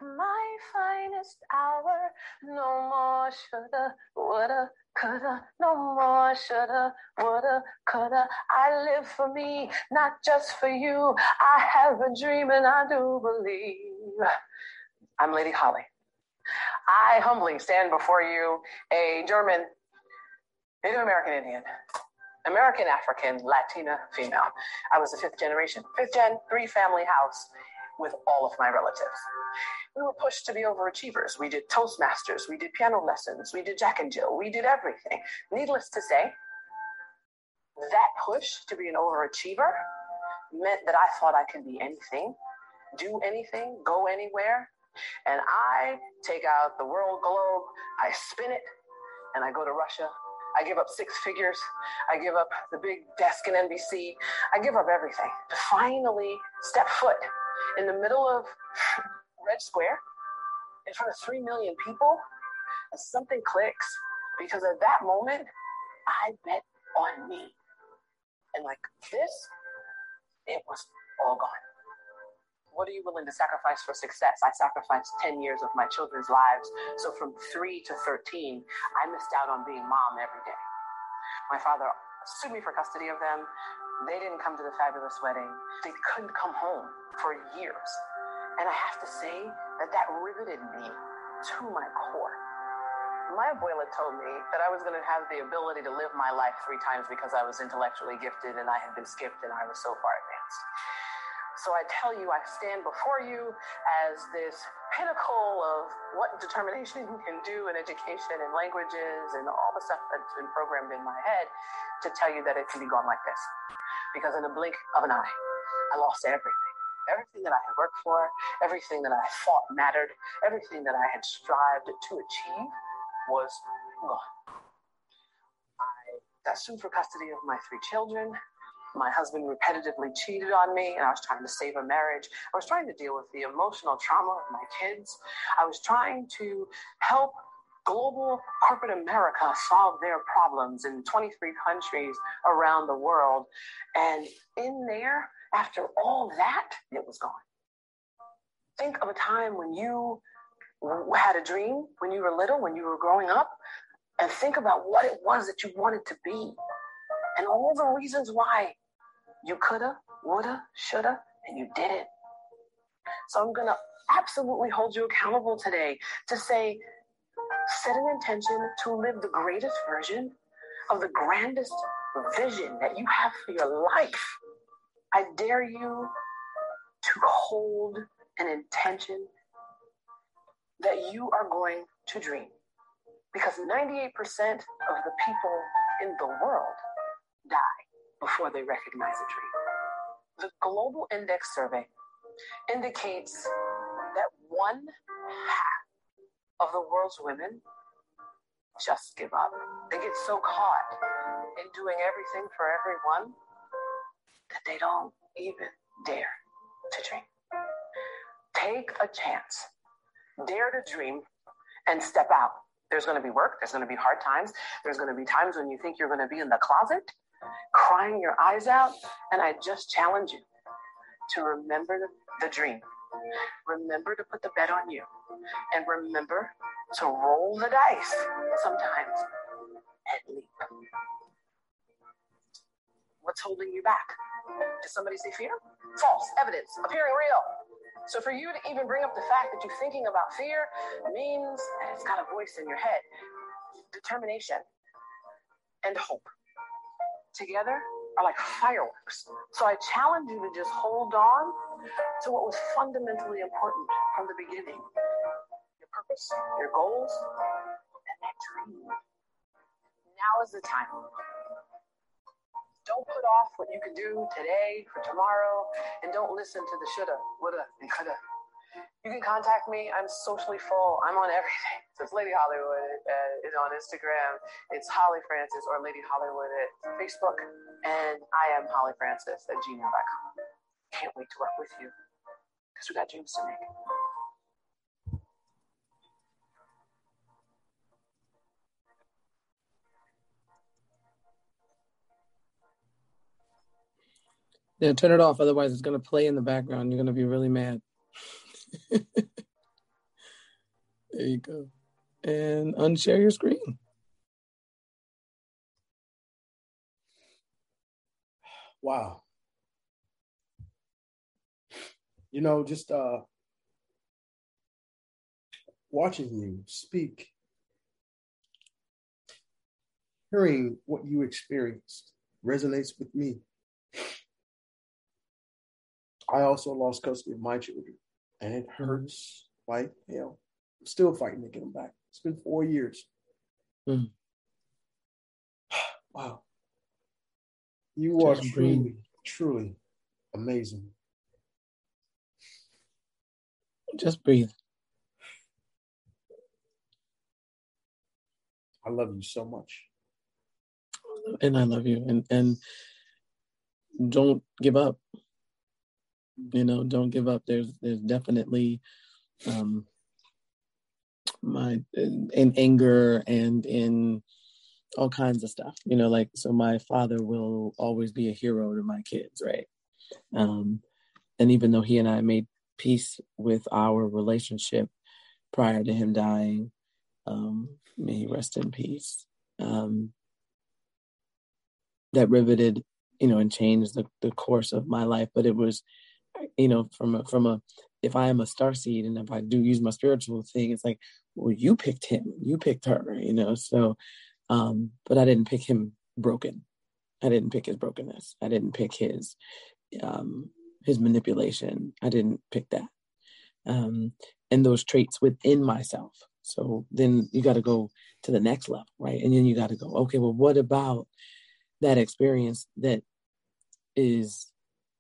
My finest hour. No more shoulda, woulda, coulda. No more shoulda, woulda, coulda. I live for me, not just for you. I have a dream and I do believe. I'm Lady Holly. I humbly stand before you, a German, Native American Indian, American African, Latina female. I was a fifth generation, fifth gen, three family house with all of my relatives. We were pushed to be overachievers. We did Toastmasters, we did piano lessons, we did Jack and Jill, we did everything. Needless to say, that push to be an overachiever meant that I thought I could be anything, do anything, go anywhere. And I take out the world globe, I spin it, and I go to Russia. I give up six figures. I give up the big desk in NBC. I give up everything to finally step foot in the middle of Red Square in front of 3 million people, and something clicks because at that moment, I bet on me. And like this, it was all gone. What are you willing to sacrifice for success? I sacrificed 10 years of my children's lives. So from 3 to 13, I missed out on being mom every day. My father sued me for custody of them. They didn't come to the fabulous wedding. They couldn't come home for years. And I have to say that that riveted me to my core. My abuela told me that I was going to have the ability to live my life three times because I was intellectually gifted and I had been skipped and I was so far advanced. So I tell you, I stand before you as this pinnacle of what determination <laughs> can do in education and languages and all the stuff that's been programmed in my head to tell you that it can be gone like this. Because in a blink of an eye, I lost everything. Everything that I had worked for, everything that I thought mattered, everything that I had strived to achieve was gone. I got sued for custody of my three children my husband repetitively cheated on me and I was trying to save a marriage. I was trying to deal with the emotional trauma of my kids. I was trying to help global corporate America solve their problems in 23 countries around the world. And in there, after all that, it was gone. Think of a time when you had a dream when you were little, when you were growing up, and think about what it was that you wanted to be and all the reasons why you coulda, woulda, shoulda, and you didn't. So I'm gonna absolutely hold you accountable today to say, set an intention to live the greatest version of the grandest vision that you have for your life. I dare you to hold an intention that you are going to dream. Because 98% of the people in the world before they recognize a dream. The Global Index Survey indicates that one half of the world's women just give up. They get so caught in doing everything for everyone that they don't even dare to dream. Take a chance, dare to dream, and step out. There's going to be work, there's going to be hard times, there's going to be times when you think you're going to be in the closet crying your eyes out. And I just challenge you to remember the dream. Remember to put the bet on you. And remember to roll the dice sometimes and leap. What's holding you back? Did somebody say fear? False evidence appearing real. So for you to even bring up the fact that you're thinking about fear means that it's got a voice in your head. Determination and hope together are like fireworks. So I challenge you to just hold on to what was fundamentally important from the beginning your purpose, your goals, and that dream. Now is the time. Don't put off what you can do today for tomorrow, and don't listen to the shoulda, woulda, and coulda. You can contact me. I'm socially full. I'm on everything. So <laughs> it's Lady Hollywood uh, on Instagram. It's Holly Francis or Lady Hollywood at Facebook. And I am Holly Francis at gmail.com. Can't wait to work with you because we got dreams to make. Yeah, turn it off. Otherwise, it's going to play in the background. You're going to be really mad. <laughs> there you go. And unshare your screen. Wow. You know, just uh watching you speak, hearing what you experienced resonates with me. I also lost custody of my children, and it hurts like hell. I'm still fighting to get them back. It's been four years. Mm. <sighs> Wow. You are truly, truly amazing. Just breathe. I love you so much. And I love you. And and don't give up you know don't give up. There's there's definitely um my in anger and in all kinds of stuff you know like so my father will always be a hero to my kids right? Um and even though he and i made peace with our relationship prior to him dying um may he rest in peace. Um that riveted you know and changed the, the course of my life but it was you know, from a, from a, if I am a star seed and if I do use my spiritual thing, it's like, well, you picked him, you picked her, you know. So, um, but I didn't pick him broken. I didn't pick his brokenness. I didn't pick his, um, his manipulation. I didn't pick that. Um, and those traits within myself. So then you got to go to the next level, right? And then you got to go, okay, well, what about that experience that is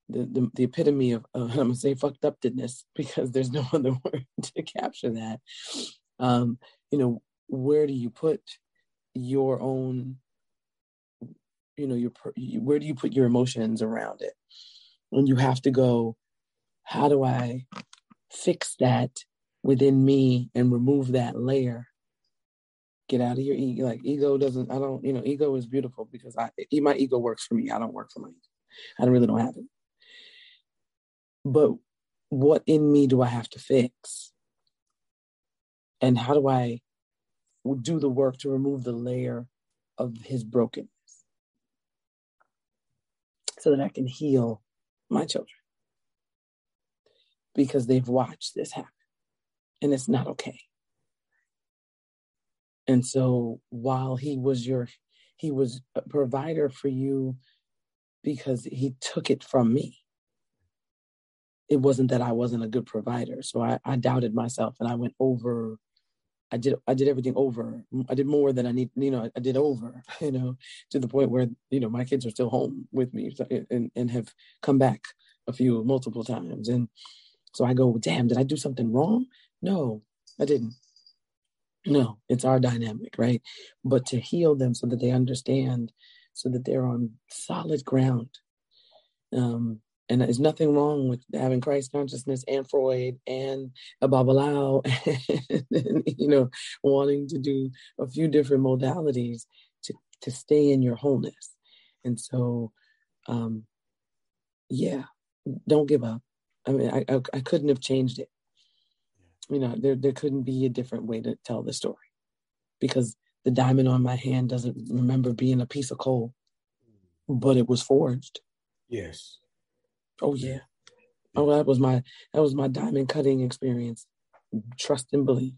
the, the, the epitome of, uh, <laughs> I'm gonna say fucked upness <laughs> because there's no other <laughs> word to capture that. Um, you know, where do you put your own you know your where do you put your emotions around it? And you have to go how do i fix that within me and remove that layer? Get out of your ego like ego doesn't i don't you know ego is beautiful because i my ego works for me. I don't work for my i really don't have it but what in me do i have to fix and how do i do the work to remove the layer of his brokenness so that I can heal my children because they've watched this happen and it's not okay. And so while he was your, he was a provider for you because he took it from me. It wasn't that I wasn't a good provider. So I, I doubted myself and I went over I did I did everything over. I did more than I need. You know, I did over. <laughs> You know, to the point where you know my kids are still home with me and and have come back a few multiple times. And so I go, damn, did I do something wrong? No, I didn't. No, it's our dynamic, right? But to heal them so that they understand, so that they're on solid ground. Um, and there's nothing wrong with having Christ consciousness and Freud and a Babalawo, <laughs> and, you know, wanting to do a few different modalities to, to stay in your wholeness. And so, um, yeah, don't give up. I mean, I, I, I couldn't have changed it. You know, there, there couldn't be a different way to tell the story because the diamond on my hand doesn't remember being a piece of coal, but it was forged. Yes Oh yeah. Oh, that was my that was my diamond cutting experience. Trust and believe.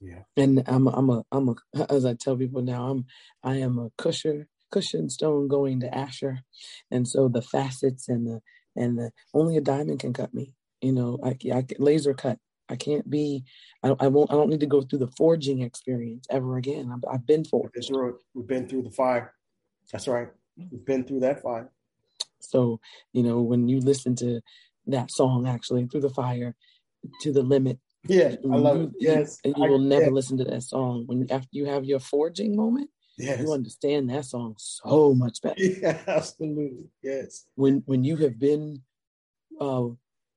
Yeah. And I'm a, I'm a I'm a as I tell people now I'm I am a cushion cushion stone going to Asscher, and so the facets and the and the only a diamond can cut me. You know, I I laser cut. I can't be. I, I won't. I don't need to go through the forging experience ever again. I've, I've been forged. We've been through the fire. That's right. We've been through that fire. So, you know, when you listen to that song actually through the fire to the limit. Yeah, I love you, it. Yes. And you I, will never yeah. listen to that song. When after you have your forging moment, yes. you understand that song so much better. <laughs> Yeah, absolutely. Yes. When when you have been uh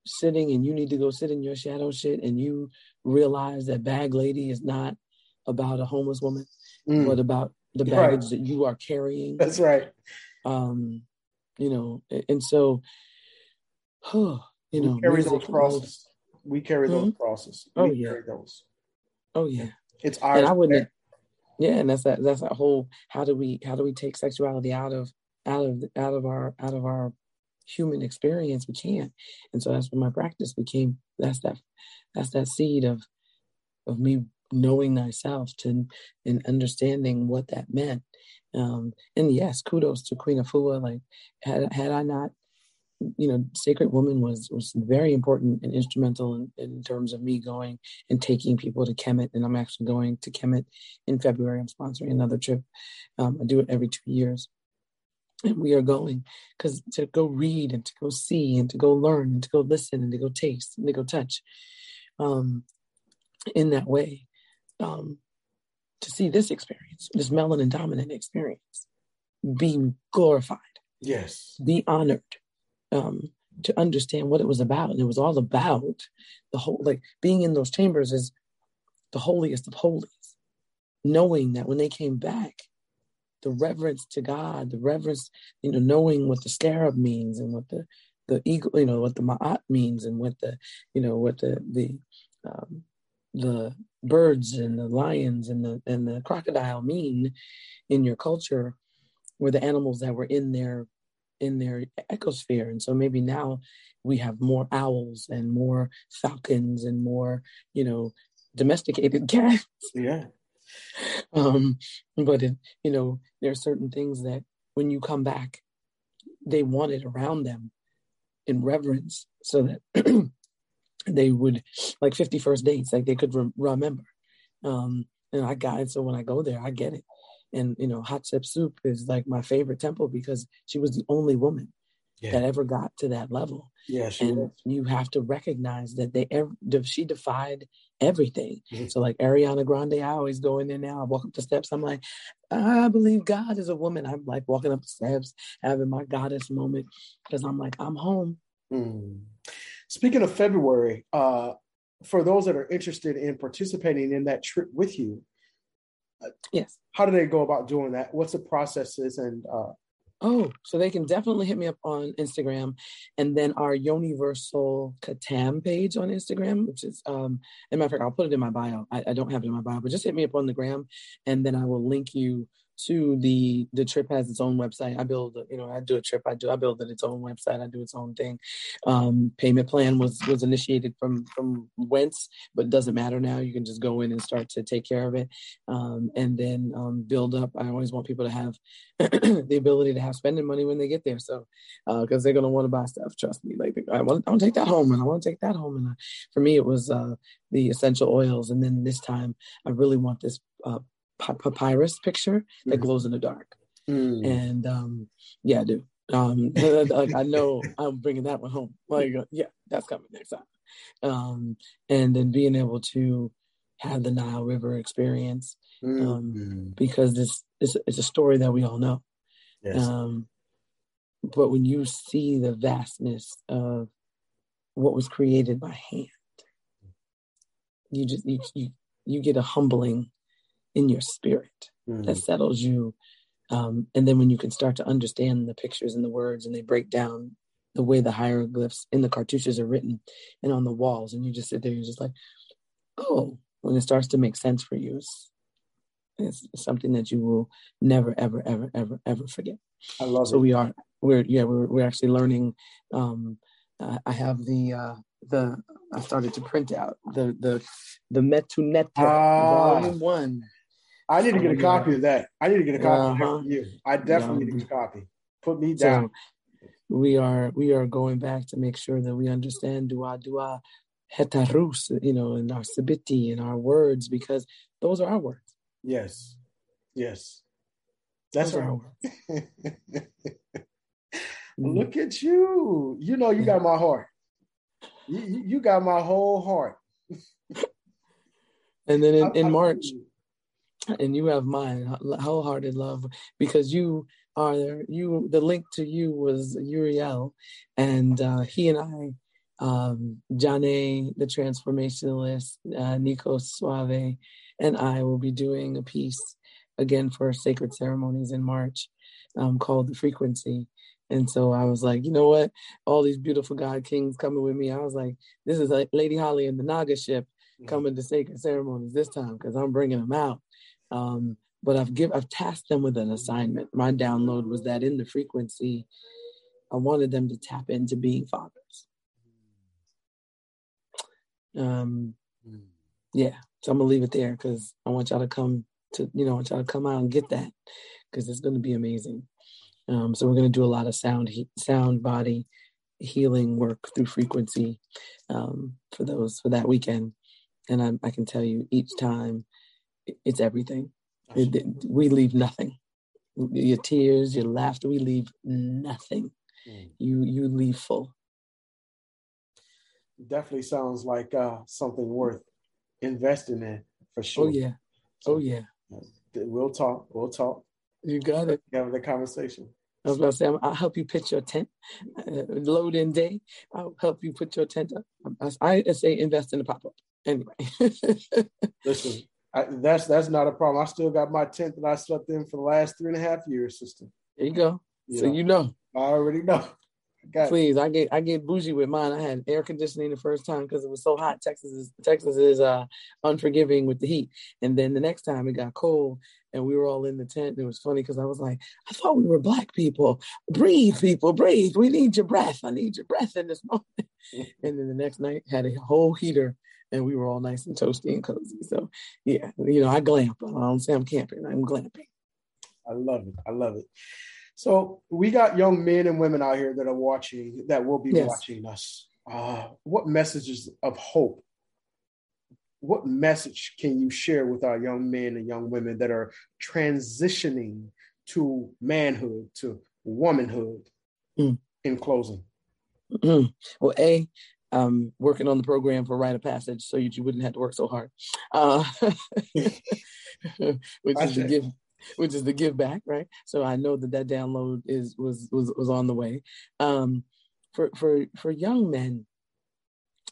sitting and you need to go sit in your shadow shit and you realize that bag lady is not about a homeless woman, mm. but about the baggage right. that you are carrying. That's right. Um you know, and so, oh, you know, we carry those crosses. We carry those mm-hmm. crosses. We oh yeah, those. Oh yeah, it's ours. And I wouldn't. Yeah, and that's that. That's that whole. How do we? How do we take sexuality out of out of out of our out of our human experience? We can't. And so that's what my practice became. That's that. That's that seed of of me knowing thyself to and understanding what that meant um, and yes, kudos to Queen Afua. Like, had had I not, you know, Sacred Woman was was very important and instrumental in, in terms of me going and taking people to Kemet. And I'm actually going to Kemet in February. I'm sponsoring another trip. Um, I do it every two years. And we are going because to go read and to go see and to go learn and to go listen and to go taste and to go touch um, in that way. Um, to see this experience, this melanin dominant experience, be glorified. Yes. Be honored. Um, to understand what it was about. And it was all about the whole, like being in those chambers is the holiest of holies. Knowing that when they came back, the reverence to God, the reverence, you know, knowing what the scarab means and what the the eagle, you know, what the ma'at means and what the, you know, what the the um, the birds and the lions and the and the crocodile mean in your culture were the animals that were in their in their ecosphere. And so maybe now we have more owls and more falcons and more you know domesticated <laughs> cats. Yeah. Um but it, you know there are certain things that when you come back they want it around them in reverence so that <clears throat> they would like 51st dates like they could re- remember um and i got it so when i go there i get it and you know Hatshepsut is like my favorite temple because she was the only woman yeah. that ever got to that level. Yes, and you have to recognize that they ever she defied everything. Mm-hmm. So like Ariana Grande, I always go in there now. I walk up the steps. I'm like, I believe God is a woman. I'm like walking up the steps, having my goddess moment because I'm like, I'm home. Mm. Speaking of February, uh, for those that are interested in participating in that trip with you, uh, yes, how do they go about doing that? What's the processes and uh, Oh, so they can definitely hit me up on Instagram, and then our Universal Katam page on Instagram, which is um. As a matter of fact, I'll put it in my bio. I, I don't have it in my bio, but just hit me up on the gram, and then I will link you to the the trip has its own website. I build, you know, I do a trip. I do I build it its own website. I do its own thing. Um, payment plan was was initiated from from whence, but it doesn't matter now. You can just go in and start to take care of it, um, and then um, build up. I always want people to have <clears throat> the ability to have spending money when they get there. So because uh, they're gonna want to buy stuff. Trust me. Like I want I want to take that home, and I want to take that home. And uh, for me, it was uh, the essential oils, and then this time I really want this uh, papyrus picture that mm. glows in the dark. Mm. And um, yeah, dude. Um, <laughs> like I know I'm bringing that one home. Like, uh, yeah, that's coming next time. Um, and then being able to have the Nile River experience, um, mm. because this is it's a story that we all know. Yes. Um, but when you see the vastness of what was created by hand, you just you you, you get a humbling in your spirit mm. that settles you. Um, and then when you can start to understand the pictures and the words and they break down the way the hieroglyphs in the cartouches are written and on the walls, and you just sit there, you're just like, oh, when it starts to make sense for you, it's, it's something that you will never, ever, ever, ever, ever forget. I love so it. we are, we're, yeah, we're, we're actually learning. Um, uh, I have the, uh, the, I started to print out the, the, the Metu Neter, ah. volume one. I need to get a copy of that. I need to get a copy uh-huh. of you. I definitely yeah. need a copy. Put me down. So we are we are going back to make sure that we understand dua dua hetarus, you know, in our sabiti and our words because those are our words. Yes. Yes. That's those right. <laughs> Look at you. You know you got my heart. You, you got my whole heart. and then in, <laughs> in March, and you have mine wholehearted love because you are you the link to you was uriel and uh, he and i um jane the transformationalist uh, nico suave and i will be doing a piece again for sacred ceremonies in march um, called the frequency and so I was like, you know what? All these beautiful God kings coming with me. I was like, this is like Lady Holly and the Naga ship coming to sacred ceremonies this time because I'm bringing them out. Um, but I've give I've tasked them with an assignment. My download was that in the frequency, I wanted them to tap into being fathers. Um, yeah, so I'm gonna leave it there because I want y'all to come to you know I want y'all to come out and get that because it's gonna be amazing. Um, so we're gonna do a lot of sound he- sound body healing work through frequency um, for those for that weekend, and I, I can tell you each time it's everything. It, it, we leave nothing. Your tears, your laughter, we leave nothing. Mm. You you leave full. Definitely sounds like uh, something worth investing in for sure. Oh yeah, oh yeah. We'll talk. We'll talk. You got it. Have the conversation. I was about to say, I'll help you pitch your tent. Uh, load in day. I'll help you put your tent up. I, I say invest in the pop up. Anyway. <laughs> Listen, I, that's that's not a problem. I still got my tent that I slept in for the last three and a half years, sister. There you go. You so know, you know. I already know. I Please, it. I get I get bougie with mine. I had air conditioning the first time because it was so hot. Texas is Texas is uh unforgiving with the heat. And then the next time it got cold and we were all in the tent. And It was funny because I was like, I thought we were black people. Breathe, people, breathe. We need your breath. I need your breath in this <laughs> moment. and then the next night had a whole heater and we were all nice and toasty and cozy. So yeah, you know, I glamp. I don't say I'm camping. I'm glamping. I love it. I love it. So we got young men and women out here that are watching, that will be yes. watching us. Uh, what messages of hope? What message can you share with our young men and young women that are transitioning to manhood, to womanhood? Mm. in closing? Mm-hmm. Well, A, um, working on the program for Rite of Passage so you, you wouldn't have to work so hard, uh, <laughs> which is the give, which is the give back, right? So I know that that download is was was was on the way. Um, for for for young men,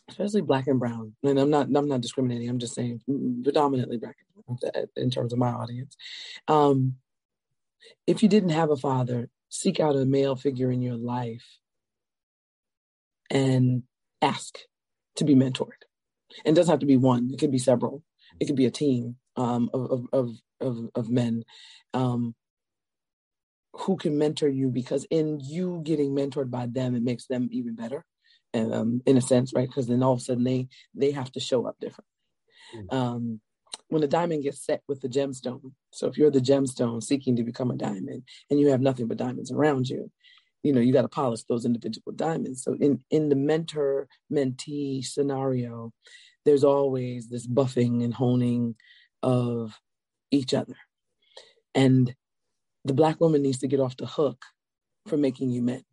especially black and brown, and I'm not I'm not discriminating. I'm just saying predominantly black in terms of my audience. Um, if you didn't have a father, seek out a male figure in your life and ask to be mentored. And it doesn't have to be one; it could be several. It could be a team um, of, of of of men um, who can mentor you. Because in you getting mentored by them, it makes them even better, and um, in a sense, right? Because then all of a sudden they they have to show up different. Mm-hmm. Um, when the diamond gets set with the gemstone, so if you're the gemstone seeking to become a diamond and you have nothing but diamonds around you, you know you got to polish those individual diamonds. So in in the mentor mentee scenario there's always this buffing and honing of each other. And the black woman needs to get off the hook for making you men.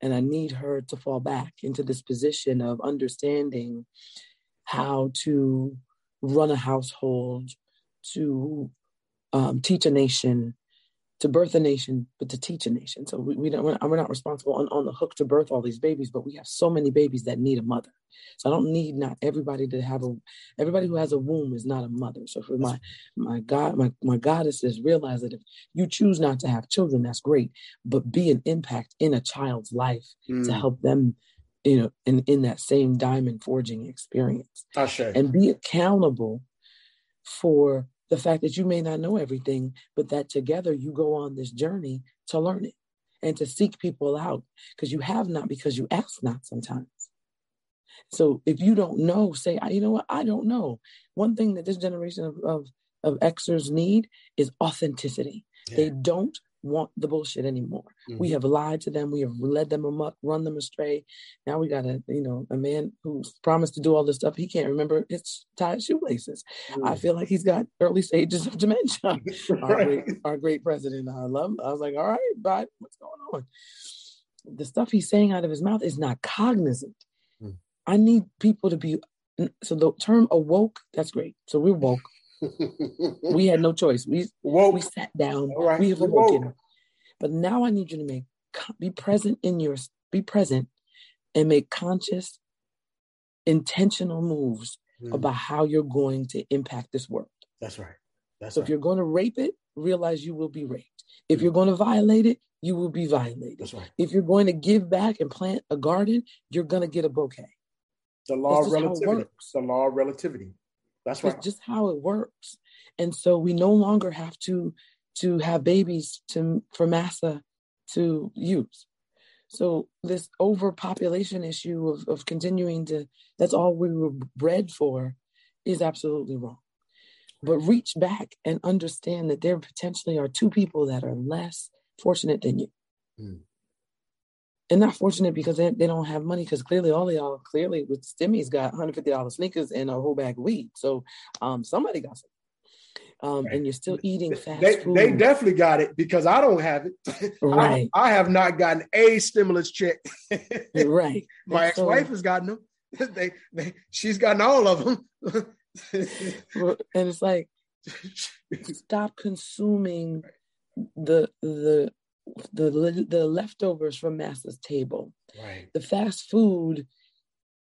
And i need her to fall back into this position of understanding how to run a household to um, teach a nation to birth a nation, but to teach a nation. So we, we don't, we're not responsible on, on the hook to birth all these babies, but we have so many babies that need a mother. So I don't need not everybody to have a, everybody who has a womb is not a mother. So for my, my God, my, my goddesses realize that if you choose not to have children, that's great, but be an impact in a child's life mm. to help them you know, in, in that same diamond forging experience. And be accountable for the fact that you may not know everything, but that together you go on this journey to learn it and to seek people out because you have not because you ask not sometimes. So if you don't know, say, you know what, I don't know. One thing that this generation of, of, of Xers need is authenticity. Yeah. They don't want the bullshit anymore. Mm-hmm. We have lied to them. We have led them amok, run them astray. Now we got a, you know, a man who's promised to do all this stuff. He can't remember his tied shoelaces. Mm-hmm. I feel like he's got early stages of dementia. right. <laughs> our, great, our great president, I love him. I was like, all right, but what's going on? The stuff he's saying out of his mouth is not cognizant. Mm-hmm. I need people to be, so the term awoke, that's great. So we're woke we had no choice. We woke. we sat down. Right. We have awoken. But now I need you to make be present in your be present and make conscious, intentional moves mm. about how you're going to impact this world. That's right. That's so right. if you're going to rape it, realize you will be raped. If you're going to violate it, you will be violated. That's right. If you're going to give back and plant a garden, you're going to get a bouquet. The law of relativity. The law of relativity. That's right. It's just how it works. And so we no longer have to to have babies to for massa to use. So this overpopulation issue of, of continuing to that's all we were bred for is absolutely wrong. But reach back and understand that there potentially are two people that are less fortunate than you. Mm and not fortunate because they, they don't have money because clearly all of y'all clearly with Stimmy's got $150 sneakers and a whole bag of weed. So um, somebody got some. Um, right. and you're still eating fast they, food. They definitely got it because I don't have it. <laughs> Right. I, I have not gotten a stimulus check. right. <laughs> My ex-wife so, has gotten them. <laughs> they, they, she's gotten all of them. and it's like, stop consuming the the the the leftovers from master's table. Right. The fast food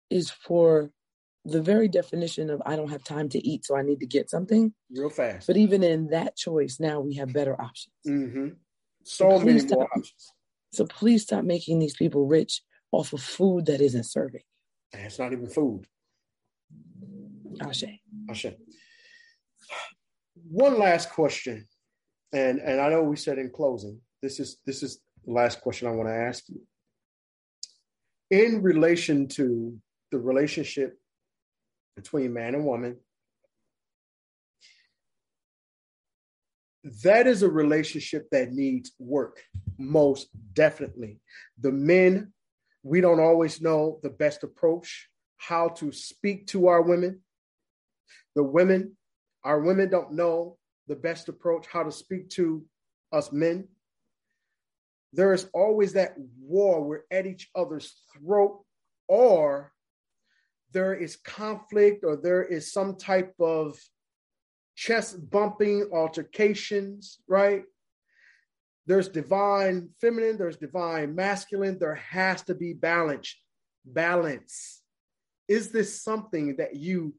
is for the very definition of I don't have time to eat, so I need to get something real fast. But even in that choice, now we have better options. Mm-hmm. So, so many stop, more options. So please stop making these people rich off of food that isn't serving. And it's not even food. Ashe. Ashe. One last question, and and I know we said in closing, this is this is the last question I want to ask you. In relation to the relationship between man and woman, that is a relationship that needs work, most definitely. The men, we don't always know the best approach, how to speak to our women. The women, our women don't know the best approach, how to speak to us men there is always that war. We're at each other's throat, or there is conflict, or there is some type of chest bumping altercations, right? There's divine feminine, there's divine masculine. There has to be balance. Balance. Is this something that you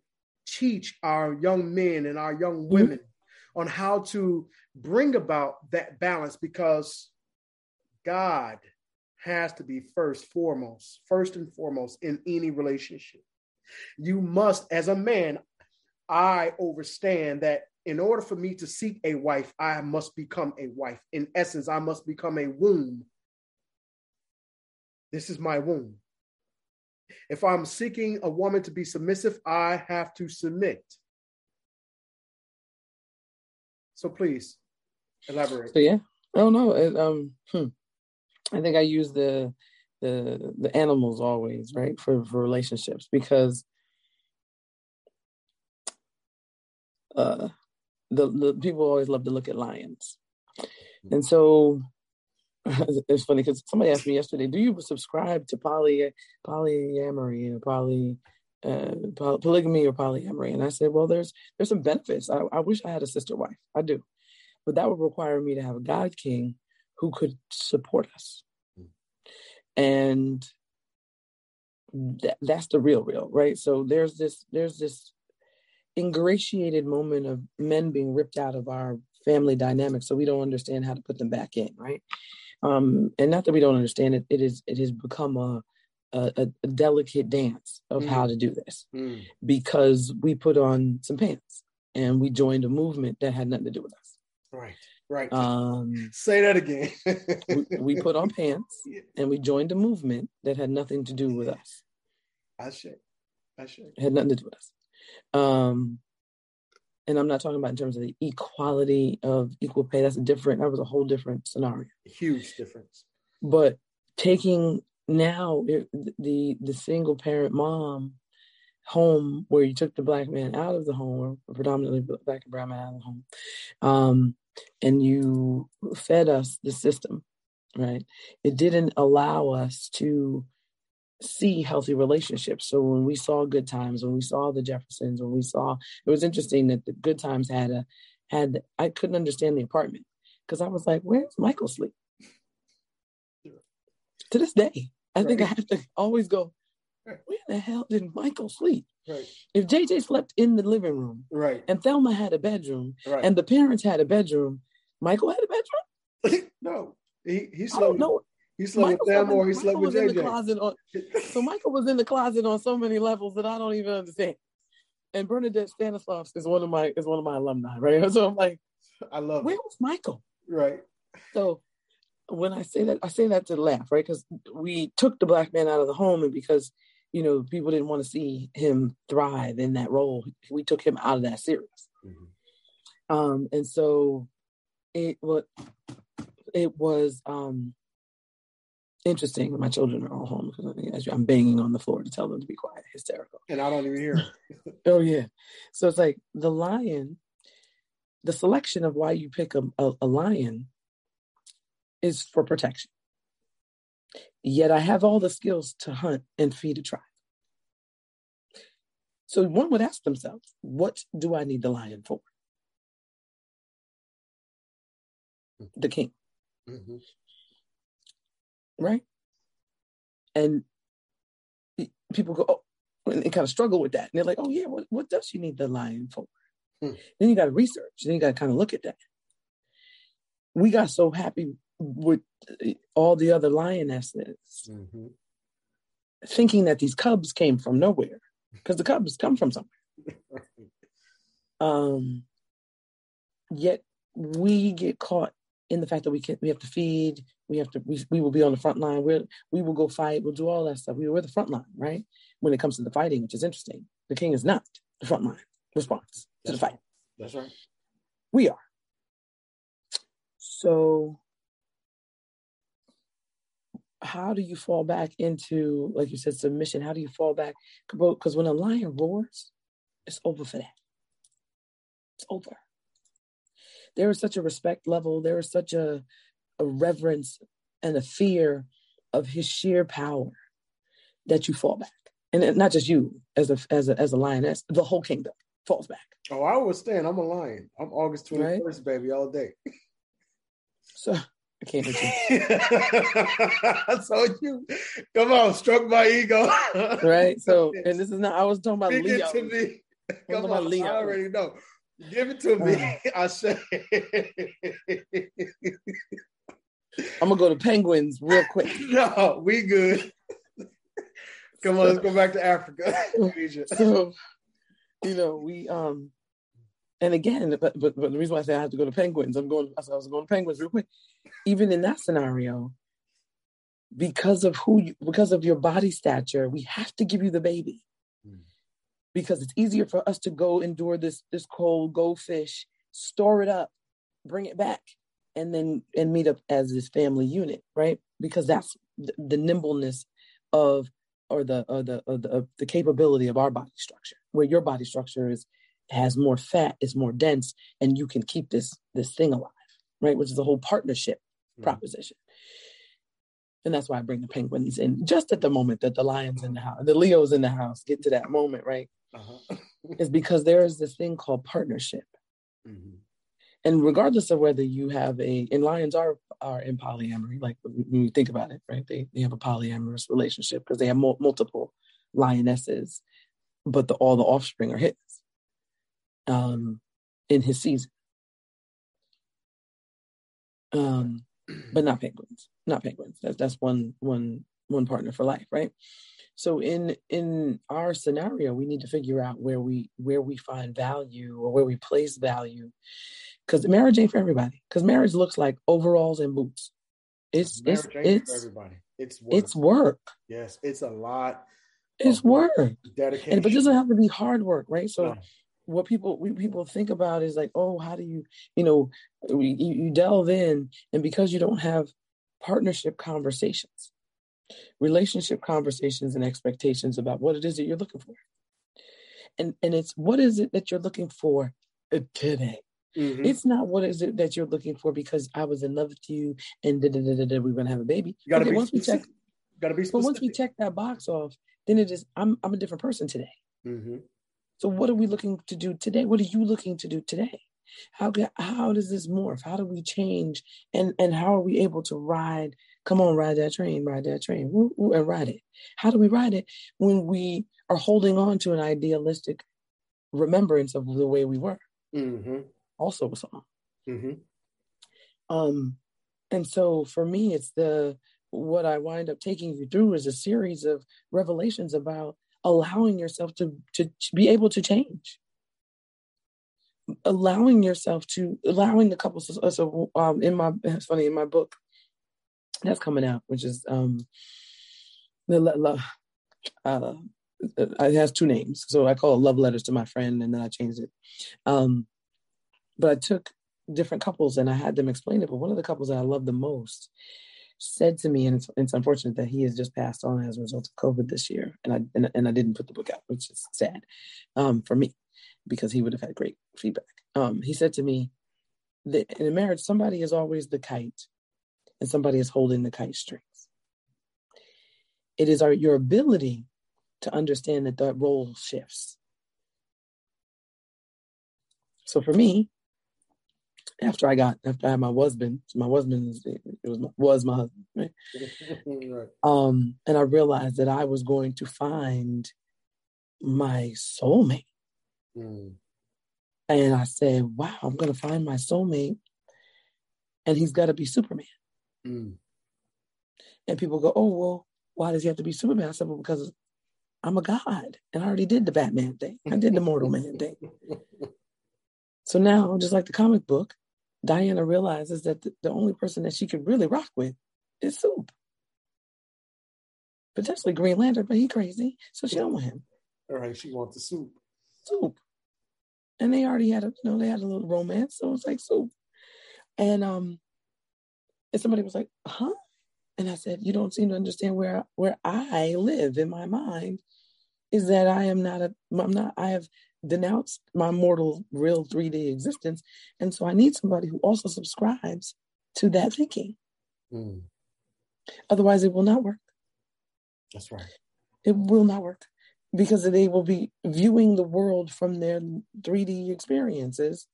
teach our young men and our young mm-hmm. women mm-hmm. on how to bring about that balance? Because God has to be first, foremost, first and foremost in any relationship. You must, as a man, I understand that in order for me to seek a wife, I must become a wife. In essence, I must become a womb. This is my womb. If I'm seeking a woman to be submissive, I have to submit. So please elaborate. So yeah. Oh no. It, um. Hmm. I think I use the the the animals always right for for relationships because uh the, the people always love to look at lions. And so <laughs> it's funny because somebody asked me yesterday, do you subscribe to poly polyamory or poly uh, poly, polygamy or polyamory? And I said, well, there's there's some benefits. I, I wish I had a sister wife. I do, but that would require me to have a God King who could support us, and that, that's the real, real, right? So there's this there's this ingratiated moment of men being ripped out of our family dynamic so we don't understand how to put them back in right um and not that we don't understand it it is it has become a a, a delicate dance of mm. how to do this mm. because we put on some pants and we joined a movement that had nothing to do with us right right um say that again we, we, put on <laughs> pants yeah. and we joined a movement that had nothing to do with us i should i should had nothing to do with us um, and I'm not talking about in terms of the equality of equal pay. That's a different. That was a whole different scenario. Huge difference. But taking now the the single parent mom home where you took the black man out of the home, or predominantly black and brown man out of the home, um, and you fed us the system, right? It didn't allow us to see healthy relationships. So when we saw good times, when we saw the Jeffersons, when we saw it was interesting that the good times had a had I couldn't understand the apartment because I was like, where's Michael sleep? To this day, I right. think I have to always go, where the hell did Michael sleep? Right. If JJ slept in the living room, right, and Thelma had a bedroom, right. and the parents had a bedroom, Michael had a bedroom. <laughs> no, he he slept. No, he slept Michael with them or he slept with JJ. On, <laughs> so Michael was in the closet on so many levels that I don't even understand. And Bernadette Stanislaus is one of my is one of my alumni, right? <laughs> So I'm like, I love. Where it. was Michael? Right. So when I say that, I say that to laugh, right? Because we took the black man out of the home, and because you know people didn't want to see him thrive in that role, we took him out of that series. Mm-hmm. Um, and so it what it was um interesting. My children are all home because I'm banging on the floor to tell them to be quiet, hysterical. And I don't even hear. <laughs> oh yeah, so it's like the lion. The selection of why you pick a, a, a lion is for protection. Yet I have all the skills to hunt and feed a tribe. So one would ask themselves, what do I need the lion for? The king. Mm-hmm right? And people go, oh, and they kind of struggle with that. And they're like, oh, yeah, what, what does she need the lion for? Hmm. Then you got to research. Then you got to kind of look at that. We got so happy with all the other lionesses, mm-hmm. thinking that these cubs came from nowhere because the cubs come from somewhere. <laughs> um, yet we get caught in the fact that we can we have to feed, we have to we, we will be on the front line. we we will go fight, we'll do all that stuff. We, we're the front line, right? When it comes to the fighting, which is interesting. The king is not the front line response to the fight. That's right. We are. So how do you fall back into, like you said, submission? How do you fall back? Because when a lion roars, it's over for that. It's over there is such a respect level there is such a, a reverence and a fear of his sheer power that you fall back. And not just you as a as a as a lioness, the whole kingdom falls back. Oh, I understand. I'm a lion. I'm August 21st, right? baby, all day. So I can't hit you. <laughs> so you come on, stroke my ego. right. So <laughs> and this is not I was talking about Speak Leo. to me. Come on, Leo. I already know. Give it to me. Uh, <laughs> I say I'm gonna go to penguins real quick. no, we good. Come on, let's go back to Africa. so, you know, we um, and again, but, but but the reason why I say I have to go to penguins, I'm going. I was going to penguins real quick. Even in that scenario, because of who you, because of your body stature, we have to give you the baby. Mm. Because it's easier for us to go endure this this cold, go fish, store it up, bring it back, and then and meet up as this family unit, right? Because that's the, the nimbleness of or the or the or the, or the capability of our body structure, where your body structure is has more fat, is more dense, and you can keep this this thing alive, right? Which is the whole partnership mm-hmm. proposition. And that's why I bring the penguins in just at the moment that the lions in the house, the Leos in the house get to that moment, right? Uh-huh. is because there is this thing called partnership. Mm-hmm and regardless of whether you have a and lions are are in polyamory like when you think about it right they, they have a polyamorous relationship because they have mo- multiple lionesses but the, all the offspring are his um in his season um but not penguins not penguins that's that's one one one partner for life right so in in our scenario we need to figure out where we where we find value or where we place value because marriage ain't for everybody. Because marriage looks like overalls and boots. It's marriage it's it's everybody. It's work. it's work. Yes, it's a lot. It's work. Dedication, and, but it doesn't have to be hard work, right? So. No. What people we, people think about is like, oh, how do you, you know, you, you delve in, and because you don't have partnership conversations, relationship conversations, and expectations about what it is that you're looking for, and and it's what is it that you're looking for today Mm-hmm. It's not what is it that you're looking for because I was in love with you and da, da, da, da, we're gonna have a baby. You gotta okay, be once specific. we check, gotta be specific. But once we check that box off, then it is I'm I'm a different person today. Mm-hmm. So what are we looking to do today? What are you looking to do today? How how does this morph? How do we change? And and how are we able to ride? Come on, ride that train, ride that train, woo, woo, and ride it. How do we ride it when we are holding on to an idealistic remembrance of the way we were? Mm-hmm also a song. Mm-hmm. Um, and so for me, it's the what I wind up taking you through is a series of revelations about allowing yourself to to, to be able to change allowing yourself to allowing the couples so, so um in my <laughs> it's funny in my book that's coming out which is um the uh it has two names so i call it love letters to my friend and then i changed it um but I took different couples and I had them explain it. But one of the couples that I love the most said to me, and it's, it's, unfortunate that he has just passed on as a result of COVID this year, and I and, and I didn't put the book out, which is sad um, for me because he would have had great feedback. Um, he said to me that in a marriage, somebody is always the kite, and somebody is holding the kite strings. It is our your ability to understand that that role shifts. So for me, after I got after I had my husband, my husband was, it was was my husband, right? <laughs> right? Um, and I realized that I was going to find my soulmate. Mm. And I said, "Wow, I'm going to find my soulmate, and he's got to be Superman." Mm. And people go, "Oh, well, why does he have to be Superman?" I said, "Well, because I'm a god, and I already did the Batman thing. I did the Mortal Man thing." <laughs> So now, just like the comic book, Diana realizes that the, the only person that she could really rock with is Soup. Potentially Green Lantern, but he crazy, so she don't want him. All right, she wants the soup. Soup. And they already had a, you know, they had a little romance, so it's like soup. And um, and somebody was like, "Huh?" And I said, "You don't seem to understand where where I live in my mind. Is that I am not a, I'm not. I have denounce my mortal, real 3D existence. And so I need somebody who also subscribes to that thinking. Mm. Otherwise, it will not work. That's right. It will not work because they will be viewing the world from their 3D experiences,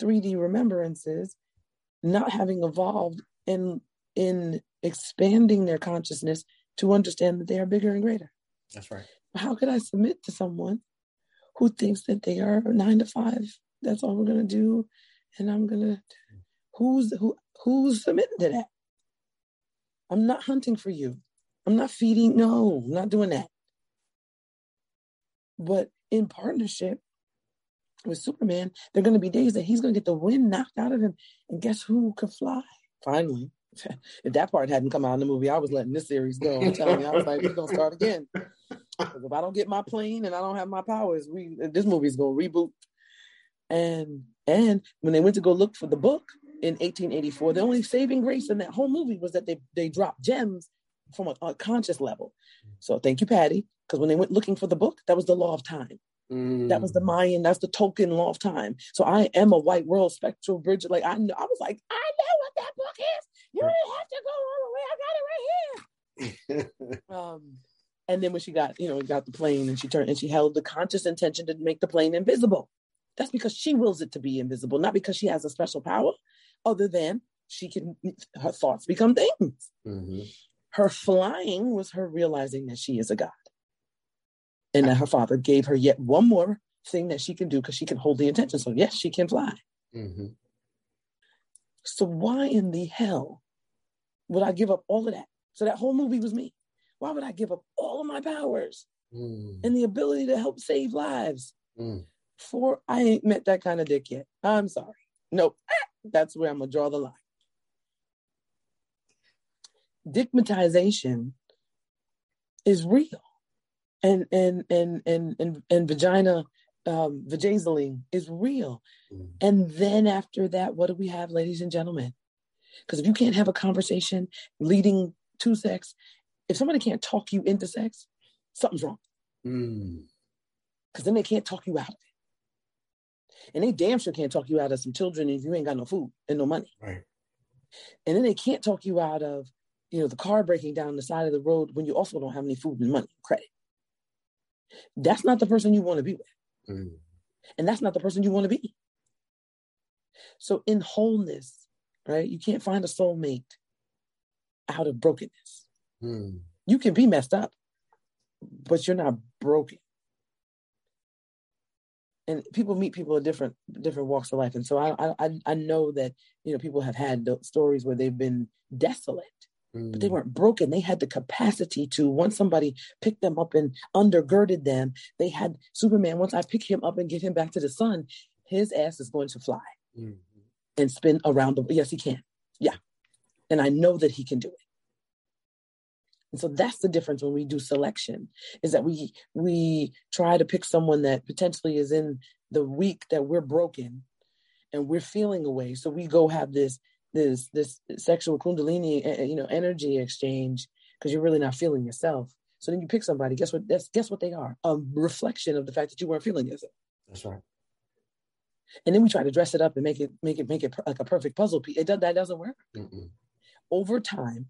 3D remembrances, not having evolved in in expanding their consciousness to understand that they are bigger and greater. That's right. How could I submit to someone who thinks that they are nine to five? That's all we're gonna do, and I'm gonna. Who's who? Who's submitting to that? I'm not hunting for you. I'm not feeding. No, I'm not doing that. But in partnership with Superman, there are going to be days that he's going to get the wind knocked out of him. And guess who could fly? Finally. <laughs> if that part hadn't come out in the movie, I was letting this series go. I'm telling you, I was like, we're going to start again. Because if I don't get my plane and I don't have my powers, we this movie's going to reboot. And and when they went to go look for the book in 1884, the only saving grace in that whole movie was that they they dropped gems from a, a conscious level. So thank you, Patty, because when they went looking for the book, that was the law of time. Mm. That was the Mayan, that's the Tzolkin law of time. So I am a white world spectral bridge. Like I I was like, I know what that book is. You didn't have to go all the way. I got it right here. <laughs> um, and then when she got, you know, got the plane and she turned and she held the conscious intention to make the plane invisible. That's because she wills it to be invisible, not because she has a special power, other than she can her thoughts become things. Mm-hmm. Her flying was her realizing that she is a God. And that her father gave her yet one more thing that she can do because she can hold the intention. So, yes, she can fly. Mm-hmm. So, why in the hell would I give up all of that? So, that whole movie was me. Why would I give up all of my powers mm. and the ability to help save lives? Mm. For I ain't met that kind of dick yet. I'm sorry. Nope. That's where I'm going to draw the line. Dickmatization is real and and and and and, and vagina um vajazzling is real mm. and then after that what do we have ladies and gentlemen because if you can't have a conversation leading to sex if somebody can't talk you into sex something's wrong because mm. then they can't talk you out of it and they damn sure can't talk you out of some children if you ain't got no food and no money right and then they can't talk you out of you know the car breaking down the side of the road when you also don't have any food and money credit that's not the person you want to be with. Mm. And that's not the person you want to be. So, in wholeness, right, you can't find a soulmate out of brokenness. Mm. You can be messed up, but you're not broken. And people meet people at different different walks of life, and so I I I know that you know people have had stories where they've been desolate, but they mm. weren't broken. They had the capacity to, once somebody picked them up and undergirded them, they had Superman, once I pick him up and get him back to the sun, his ass is going to fly mm-hmm. and spin around the yes, he can. Yeah. And I know that he can do it. And so that's the difference when we do selection, is that we we try to pick someone that potentially is in the week that we're broken and we're feeling away. So we go have this this this sexual kundalini eh, eh, you know energy exchange because you're really not feeling yourself. So then you pick somebody. Guess what? That's guess what they are? A reflection of the fact that you weren't feeling yourself. That's right. And then we try to dress it up and make it make it make it like a perfect puzzle piece. It does that doesn't work. Mm-mm. over time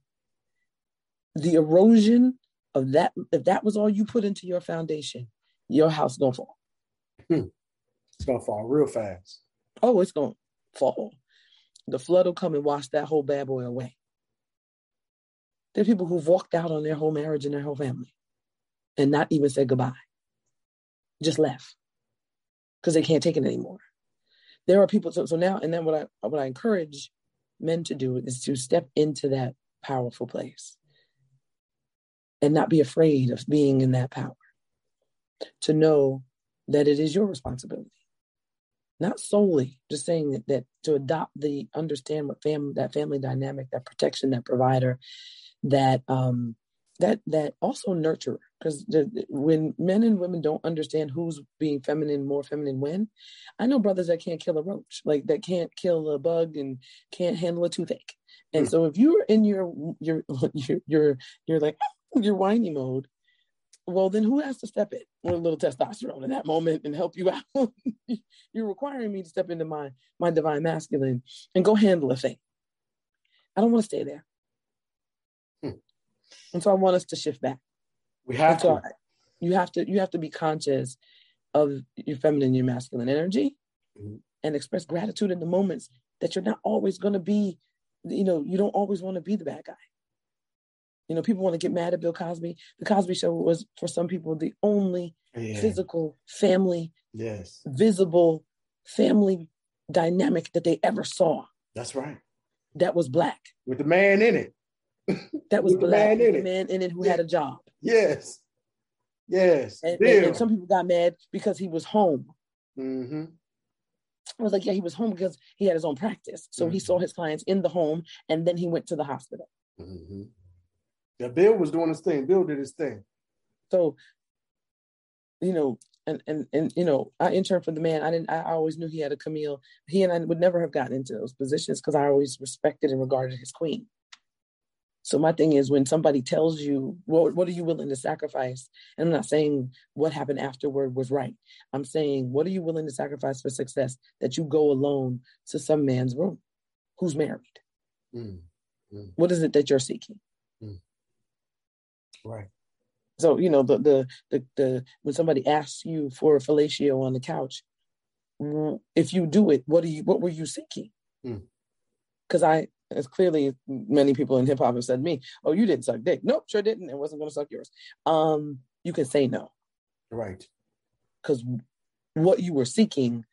the erosion of that if that was all you put into your foundation your house gonna fall hmm. it's gonna fall real fast oh it's gonna fall the flood will come and wash that whole bad boy away. There are people who've walked out on their whole marriage and their whole family and not even said goodbye, just left because they can't take it anymore. There are people, so, so now, and then what I, what I encourage men to do is to step into that powerful place and not be afraid of being in that power, to know that it is your responsibility. Not solely just saying that, that to adopt the understand what family that family dynamic that protection that provider that um that that also nurture because when men and women don't understand who's being feminine more feminine when i know brothers that can't kill a roach like that can't kill a bug and can't handle a toothache. And mm. so if you're in your your <laughs> your you're, you're like your whiny mode well, then who has to step it with a little testosterone in that moment and help you out? <laughs> You're requiring me to step into my my divine masculine and go handle a thing. I don't want to stay there. Hmm. And so I want us to shift back. We have so to. you have to you have to be conscious of your feminine, your masculine energy, mm-hmm. and express gratitude in the moments that you're not always going to be. You know, you don't always want to be the bad guy. You know, people want to get mad at Bill Cosby. The Cosby Show was, for some people, the only yeah. physical family, yes, visible family dynamic that they ever saw. That's right. That was black. With the man in it. That was black. Man in, the man in it who yeah. had a job. Yes. Yes. And, and, and, some people got mad because he was home. Mm-hmm. I was like, yeah, he was home because he had his own practice. So mm-hmm. he saw his clients in the home and then he went to the hospital. Mm-hmm. Yeah, Bill was doing his thing. Bill did his thing. So, you know, and and and you know, I interned for the man. I didn't. I always knew he had a Camille. He and I would never have gotten into those positions because I always respected and regarded his queen. So my thing is, when somebody tells you, "What what are you willing to sacrifice?" And I'm not saying what happened afterward was right. I'm saying, what are you willing to sacrifice for success? That you go alone to some man's room, who's married. Mm. Mm. What is it that you're seeking? Mm. Right. So you know the, the the the when somebody asks you for a fellatio on the couch, if you do it, what are you? What were you seeking? Because I, as clearly many people in hip hop have said to me, "Oh, you didn't suck dick." Nope, sure didn't. It wasn't going to suck yours. Um, you can say no. Right. Because what you were seeking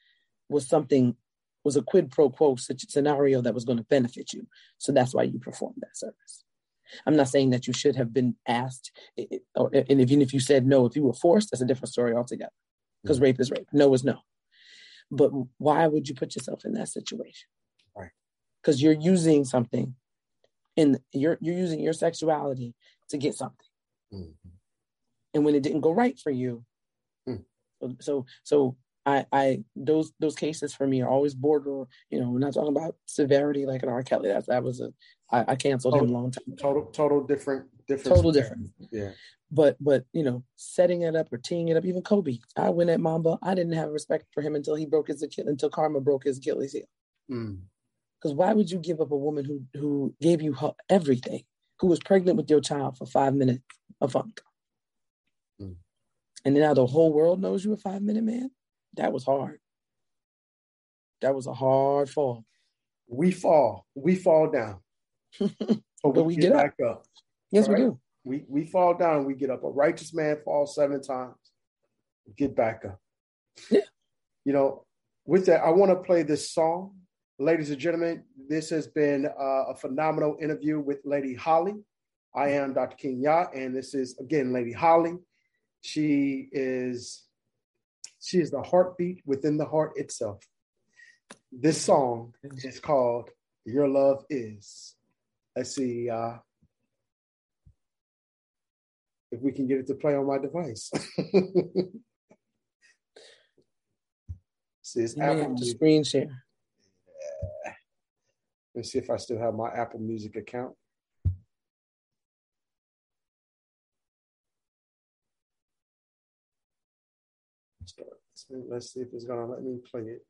was something was a quid pro quo scenario that was going to benefit you. So that's why you performed that service. I'm not saying that you should have been asked, or, and even if you said no, if you were forced, that's a different story altogether. Because mm-hmm. rape is rape. No is no. But why would you put yourself in that situation? Right. Because you're using something, and you're you're using your sexuality to get something. Mm-hmm. And when it didn't go right for you, mm. so so I, I those those cases for me are always border. You know, we're not talking about severity like an R. Kelly. That that was a I, I canceled total, him a long time. Ago. Total total different different. Total different. Yeah. But but you know, setting it up or teeing it up. Even Kobe, I went at Mamba. I didn't have respect for him until he broke his until Karma broke his Achilles heel. Because mm. why would you give up a woman who who gave you her everything, who was pregnant with your child for five minutes of fun, mm. and now the whole world knows you a five minute man? That was hard. That was a hard fall. We fall. We fall down. <laughs> but we, we get, get back up. up. Yes, right? we do. We we fall down, we get up. A righteous man falls seven times. Get back up. Yeah. You know, with that, I want to play this song. Ladies and gentlemen, this has been uh, a phenomenal interview with Lady Holly. I am Dr. King Yacht, and this is again Lady Holly. She is she is the heartbeat within the heart itself. This song is called Your Love Is. Let's see uh, if we can get it to play on my device. <laughs> see, it's Apple have to screen share. Yeah. Let's see if I still have my Apple Music account. Let's see if it's gonna let me play it.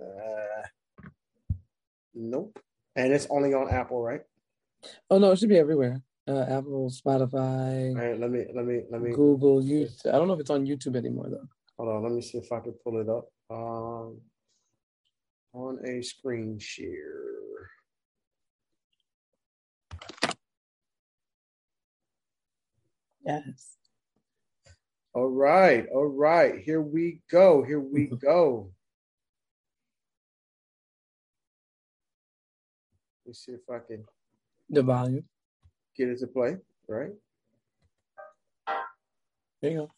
Uh, nope. And it's only on Apple, right? Oh no, it should be everywhere. Uh, Apple, Spotify. All right, let me let me let me Google. YouTube. I don't know if it's on YouTube anymore though. Hold on, let me see if I can pull it up. Um, on a screen share. Yes. All right, all right. Here we go. Here we mm-hmm. go. Let's see if I can the volume. Get it to play, right? There you go.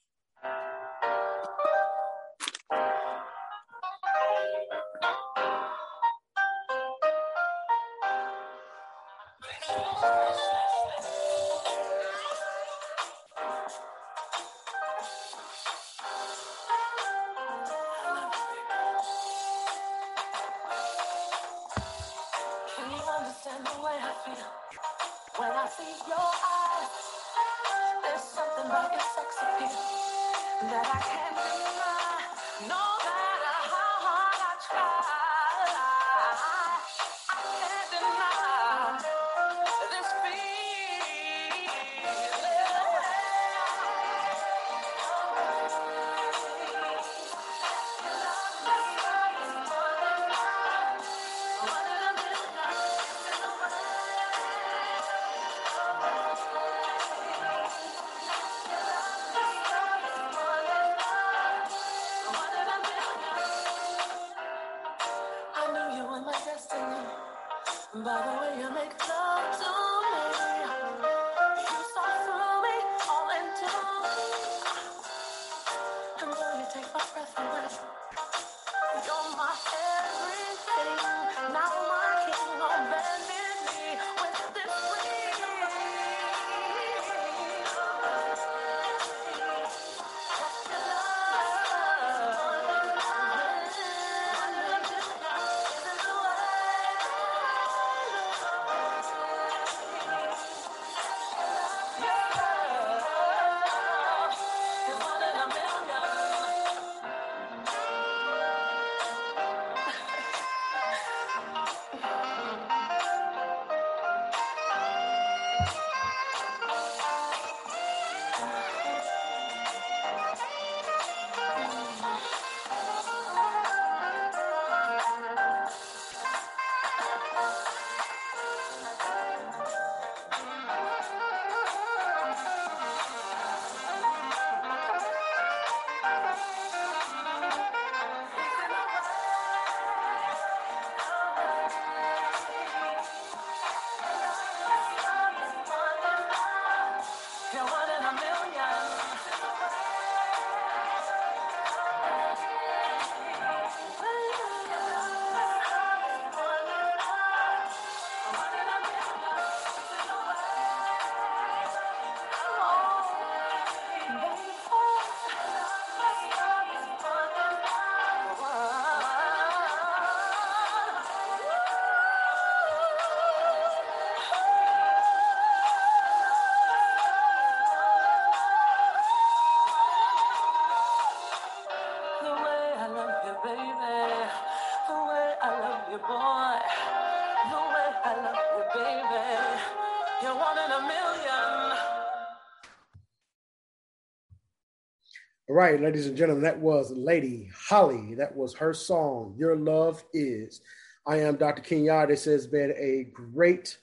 Right, ladies and gentlemen, that was Lady Holly. That was her song, Your Love Is. I am Dr. Kenya. This has been a great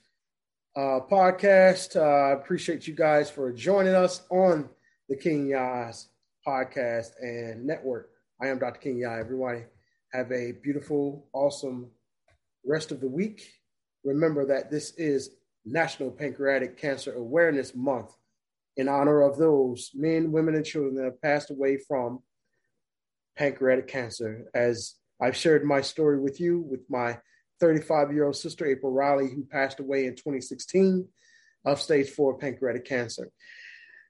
uh, podcast. Uh, I appreciate you guys for joining us on the King podcast and network. I am Dr. Kenya. Everybody have a beautiful, awesome rest of the week. Remember that this is National Pancreatic Cancer Awareness Month in honor of those men, women, and children that have passed away from pancreatic cancer. As I've shared my story with you with my 35 year old sister, April Riley, who passed away in 2016 of stage four pancreatic cancer.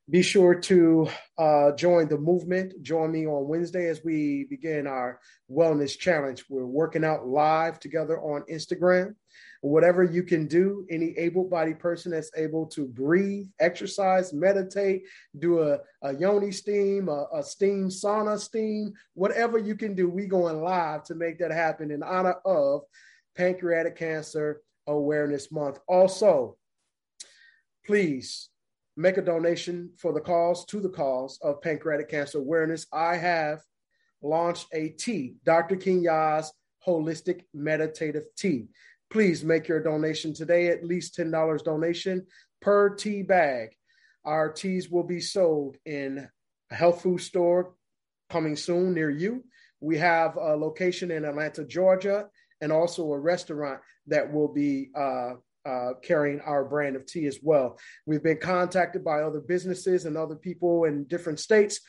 Be sure to uh, join the movement. Join me on Wednesday as we begin our wellness challenge. We're working out live together on Instagram whatever you can do, any able bodied person that's able to breathe, exercise, meditate, do a, a yoni steam, a, a steam sauna steam, whatever you can do, we going live to make that happen in honor of Pancreatic Cancer Awareness Month. Also, please make a donation for the cause to the cause of pancreatic cancer awareness. I have launched a tea, Dr. King Holistic Meditative Tea. Please make your donation today, at least $10 donation per tea bag. Our teas will be sold in a health food store coming soon near you. We have a location in Atlanta, Georgia, and also a restaurant that will be uh, uh, carrying our brand of tea as well. We've been contacted by other businesses and other people in different states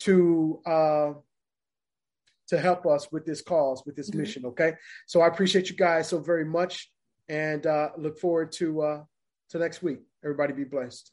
to uh, to help us with this cause, with this mm-hmm. mission. Okay. So I appreciate you guys so very much and uh, look forward to uh, to next week. Everybody be blessed.